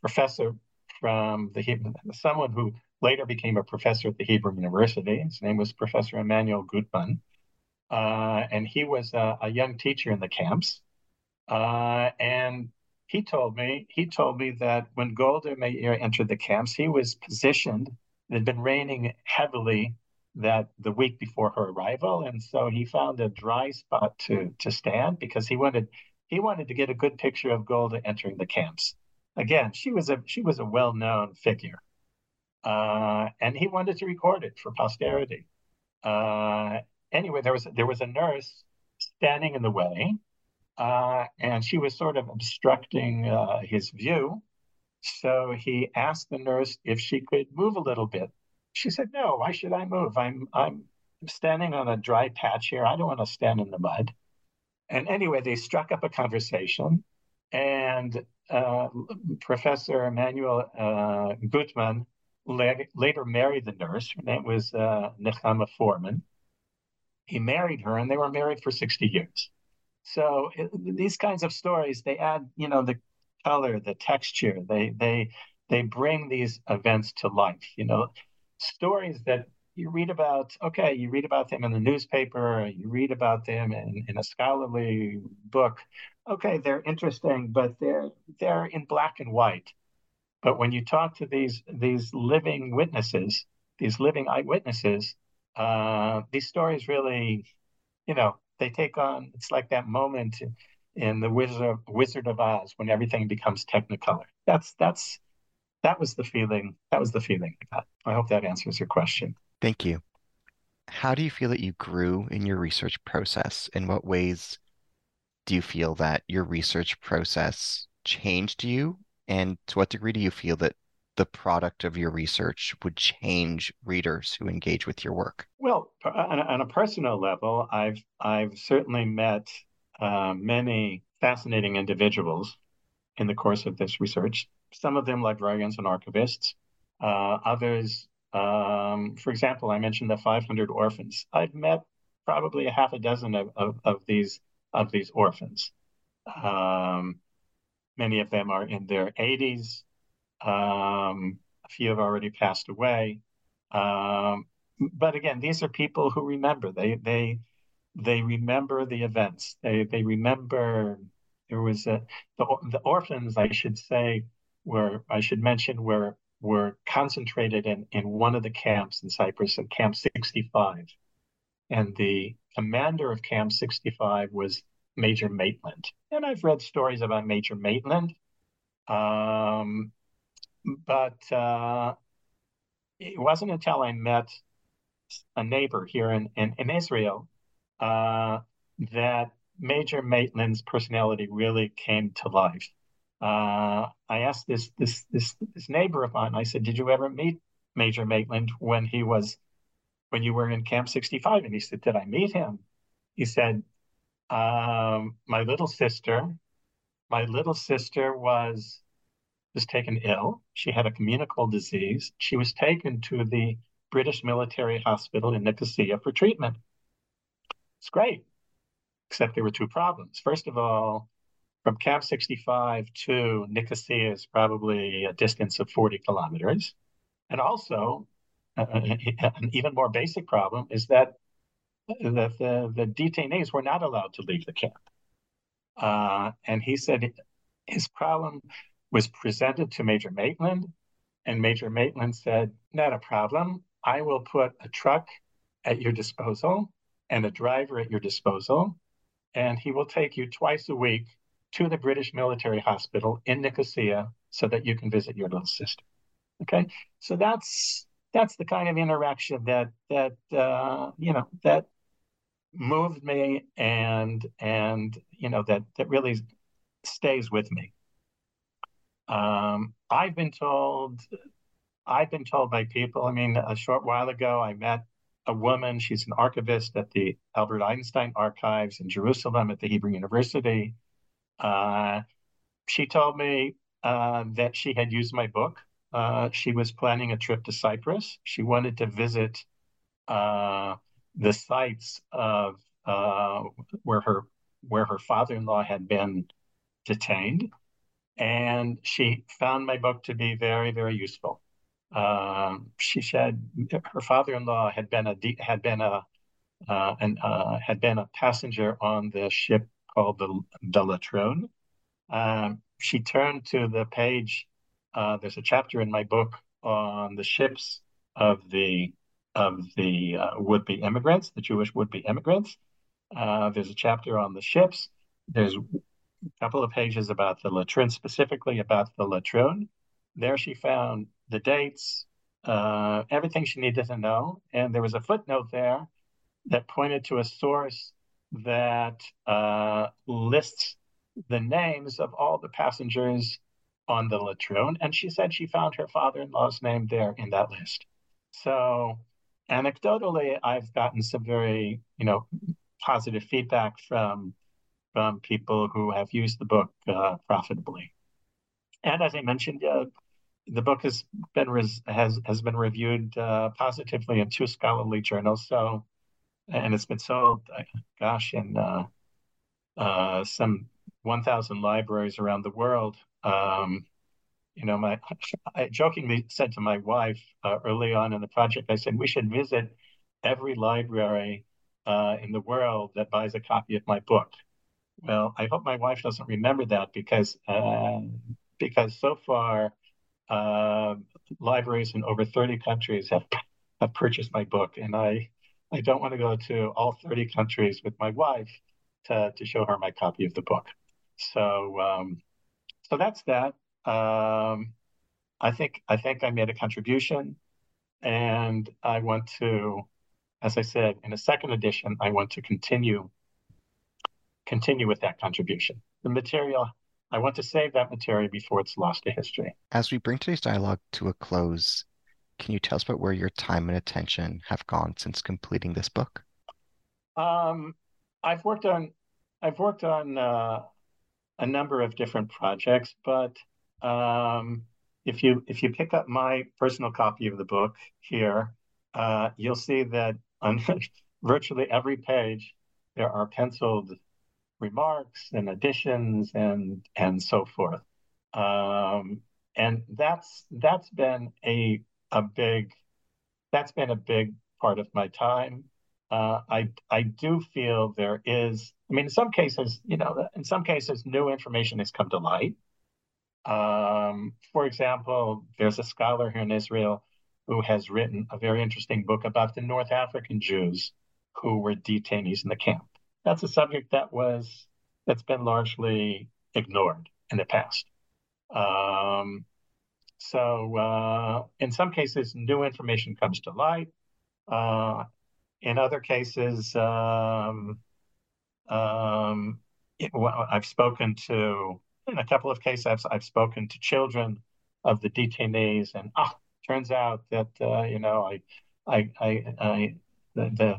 professor from the Hebrew, someone who later became a professor at the Hebrew University. His name was Professor Emmanuel Gutman, uh, and he was a, a, young teacher in the camps. Uh, and he told me he told me that when Golda Meir entered the camps, he was positioned. It had been raining heavily that the week before her arrival, and so he found a dry spot to to stand because he wanted he wanted to get a good picture of Golda entering the camps. Again, she was a she was a well known figure, uh, and he wanted to record it for posterity. Uh, anyway, there was there was a nurse standing in the way uh, and she was sort of obstructing uh, his view. So he asked the nurse if she could move a little bit. She said, "No, why should I move? I'm I'm standing on a dry patch here. I don't want to stand in the mud." And anyway, they struck up a conversation, and uh, Professor Emmanuel uh, Gutman la- later married the nurse. Her name was uh, Nechama Foreman. He married her, and they were married for 60 years. So it, these kinds of stories, they add, you know, the color, the texture. They they they bring these events to life. You know, stories that you read about. Okay, you read about them in the newspaper. You read about them in, in a scholarly book. Okay, they're interesting, but they're they're in black and white. But when you talk to these these living witnesses, these living eyewitnesses, uh, these stories really, you know, they take on it's like that moment in the Wizard Wizard of Oz when everything becomes Technicolor. That's that's that was the feeling. That was the feeling I got. I hope that answers your question. Thank you. How do you feel that you grew in your research process? In what ways do you feel that your research process changed you? And to what degree do you feel that the product of your research would change readers who engage with your work? Well, on a, on a personal level, I've I've certainly met uh, many fascinating individuals in the course of this research. Some of them librarians and archivists. Uh, others, um, for example, I mentioned the 500 orphans. I've met probably a half a dozen of, of, of these of these orphans. Um, many of them are in their 80s, um, a few have already passed away. Um, but again, these are people who remember. They they they remember the events. They they remember there was a the the orphans. I should say were I should mention were were concentrated in in one of the camps in Cyprus, at Camp 65, and the commander of Camp 65 was Major Maitland. And I've read stories about Major Maitland. Um, but uh, it wasn't until I met a neighbor here in, in, in Israel uh, that Major Maitland's personality really came to life. Uh, I asked this this this this neighbor of mine. I said, "Did you ever meet Major Maitland when he was when you were in Camp 65?" And he said, "Did I meet him?" He said, um, "My little sister, my little sister was was taken ill. She had a communicable disease. She was taken to the British military hospital in Nicosia for treatment. It's great, except there were two problems. First of all, from Camp 65 to Nicosia is probably a distance of 40 kilometers. And also, uh, an even more basic problem is that, that the, the detainees were not allowed to leave the camp. Uh, and he said his problem was presented to Major Maitland, and Major Maitland said, Not a problem. I will put a truck at your disposal and a driver at your disposal, and he will take you twice a week to the British military hospital in Nicosia so that you can visit your little sister. Okay, so that's that's the kind of interaction that that uh, you know that moved me and and you know that that really stays with me. Um, I've been told, I've been told by people. I mean, a short while ago, I met a woman. She's an archivist at the Albert Einstein Archives in Jerusalem at the Hebrew University. Uh, she told me uh, that she had used my book. Uh, she was planning a trip to Cyprus. She wanted to visit uh, the sites of uh, where her where her father-in-law had been detained and she found my book to be very, very useful. Um, she said her father-in-law had been a had been a uh, uh, had been a passenger on the ship called the the Latrun. Um, she turned to the page. Uh, there's a chapter in my book on the ships of the of the uh, would-be immigrants, the Jewish would-be immigrants. Uh, there's a chapter on the ships. There's couple of pages about the Latrun, specifically about the Latrun. There she found the dates, uh, everything she needed to know. And there was a footnote there that pointed to a source that uh, lists the names of all the passengers on the Latrun. And she said she found her father in law's name there in that list. So, anecdotally, I've gotten some very, you know, positive feedback from from people who have used the book uh, profitably. And as I mentioned, uh, the book has been res- has has been reviewed uh, positively in two scholarly journals. So, and it's been sold, uh, gosh, in uh, uh, some 1,000 libraries around the world. Um, you know, my I jokingly said to my wife early on in the project, I said we should visit every library in the world that buys a copy of my book well, I hope my wife doesn't remember that because uh, because so far uh, libraries in over 30 countries have have purchased my book, and I I don't want to go to all 30 countries with my wife to to show her my copy of the book. So um, so that's that. Um, I think I think I made a contribution, and I want to, as I said, in a second edition, I want to continue continue with that contribution. The material, I want to save that material before it's lost to history. As we bring today's dialogue to a close, can you tell us about where your time and attention have gone since completing this book? Um, I've worked on I've worked on uh, a number of different projects, but um, if you if you pick up my personal copy of the book here, uh, you'll see that on virtually every page there are penciled remarks and additions and and so forth. Um, and that's that's been a a big that's been a big part of my time. Uh, I I do feel there is. I mean, in some cases, you know, in some cases, new information has come to light. Um, for example, there's a scholar here in Israel who has written a very interesting book about the North African Jews who were detainees in the camp that's a subject that was that's been largely ignored in the past. Um, so uh, in some cases, new information comes to light. Uh, in other cases, um, um, it, well, I've spoken to, in a couple of cases, I've, I've spoken to children of the detainees, and ah, turns out that uh, you know I, I, I, I the, the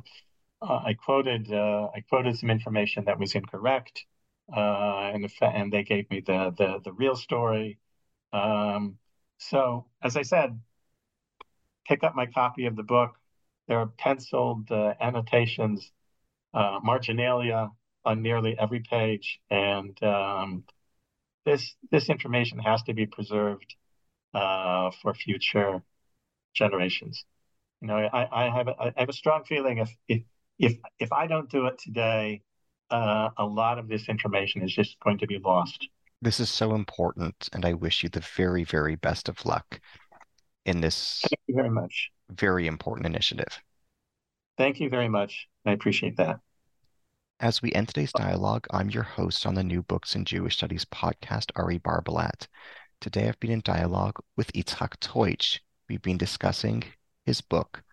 uh, I quoted uh, I quoted some information that was incorrect, uh, and and they gave me the the the real story. Um, so as I said, pick up my copy of the book. There are penciled uh, annotations, uh, marginalia on nearly every page, and um, this this information has to be preserved uh, for future generations. You know, I, I have a, I have a strong feeling if if if if I don't do it today, uh, a lot of this information is just going to be lost. This is so important, and I wish you the very, very best of luck in this Thank you very much. very important initiative. Thank you very much. I appreciate that. As we end today's dialogue, I'm your host on the New Books in Jewish Studies podcast, Ari Barbalat. Today I've been in dialogue with Yitzhak Teutsch. We've been discussing his book,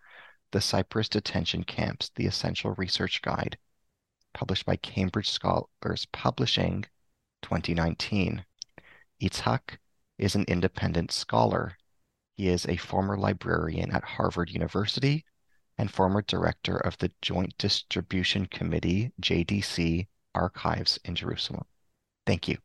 The Cyprus Detention Camps, The Essential Research Guide, published by Cambridge Scholars Publishing 2019. Yitzhak is an independent scholar. He is a former librarian at Harvard University and former director of the Joint Distribution Committee, JDC, Archives in Jerusalem. Thank you.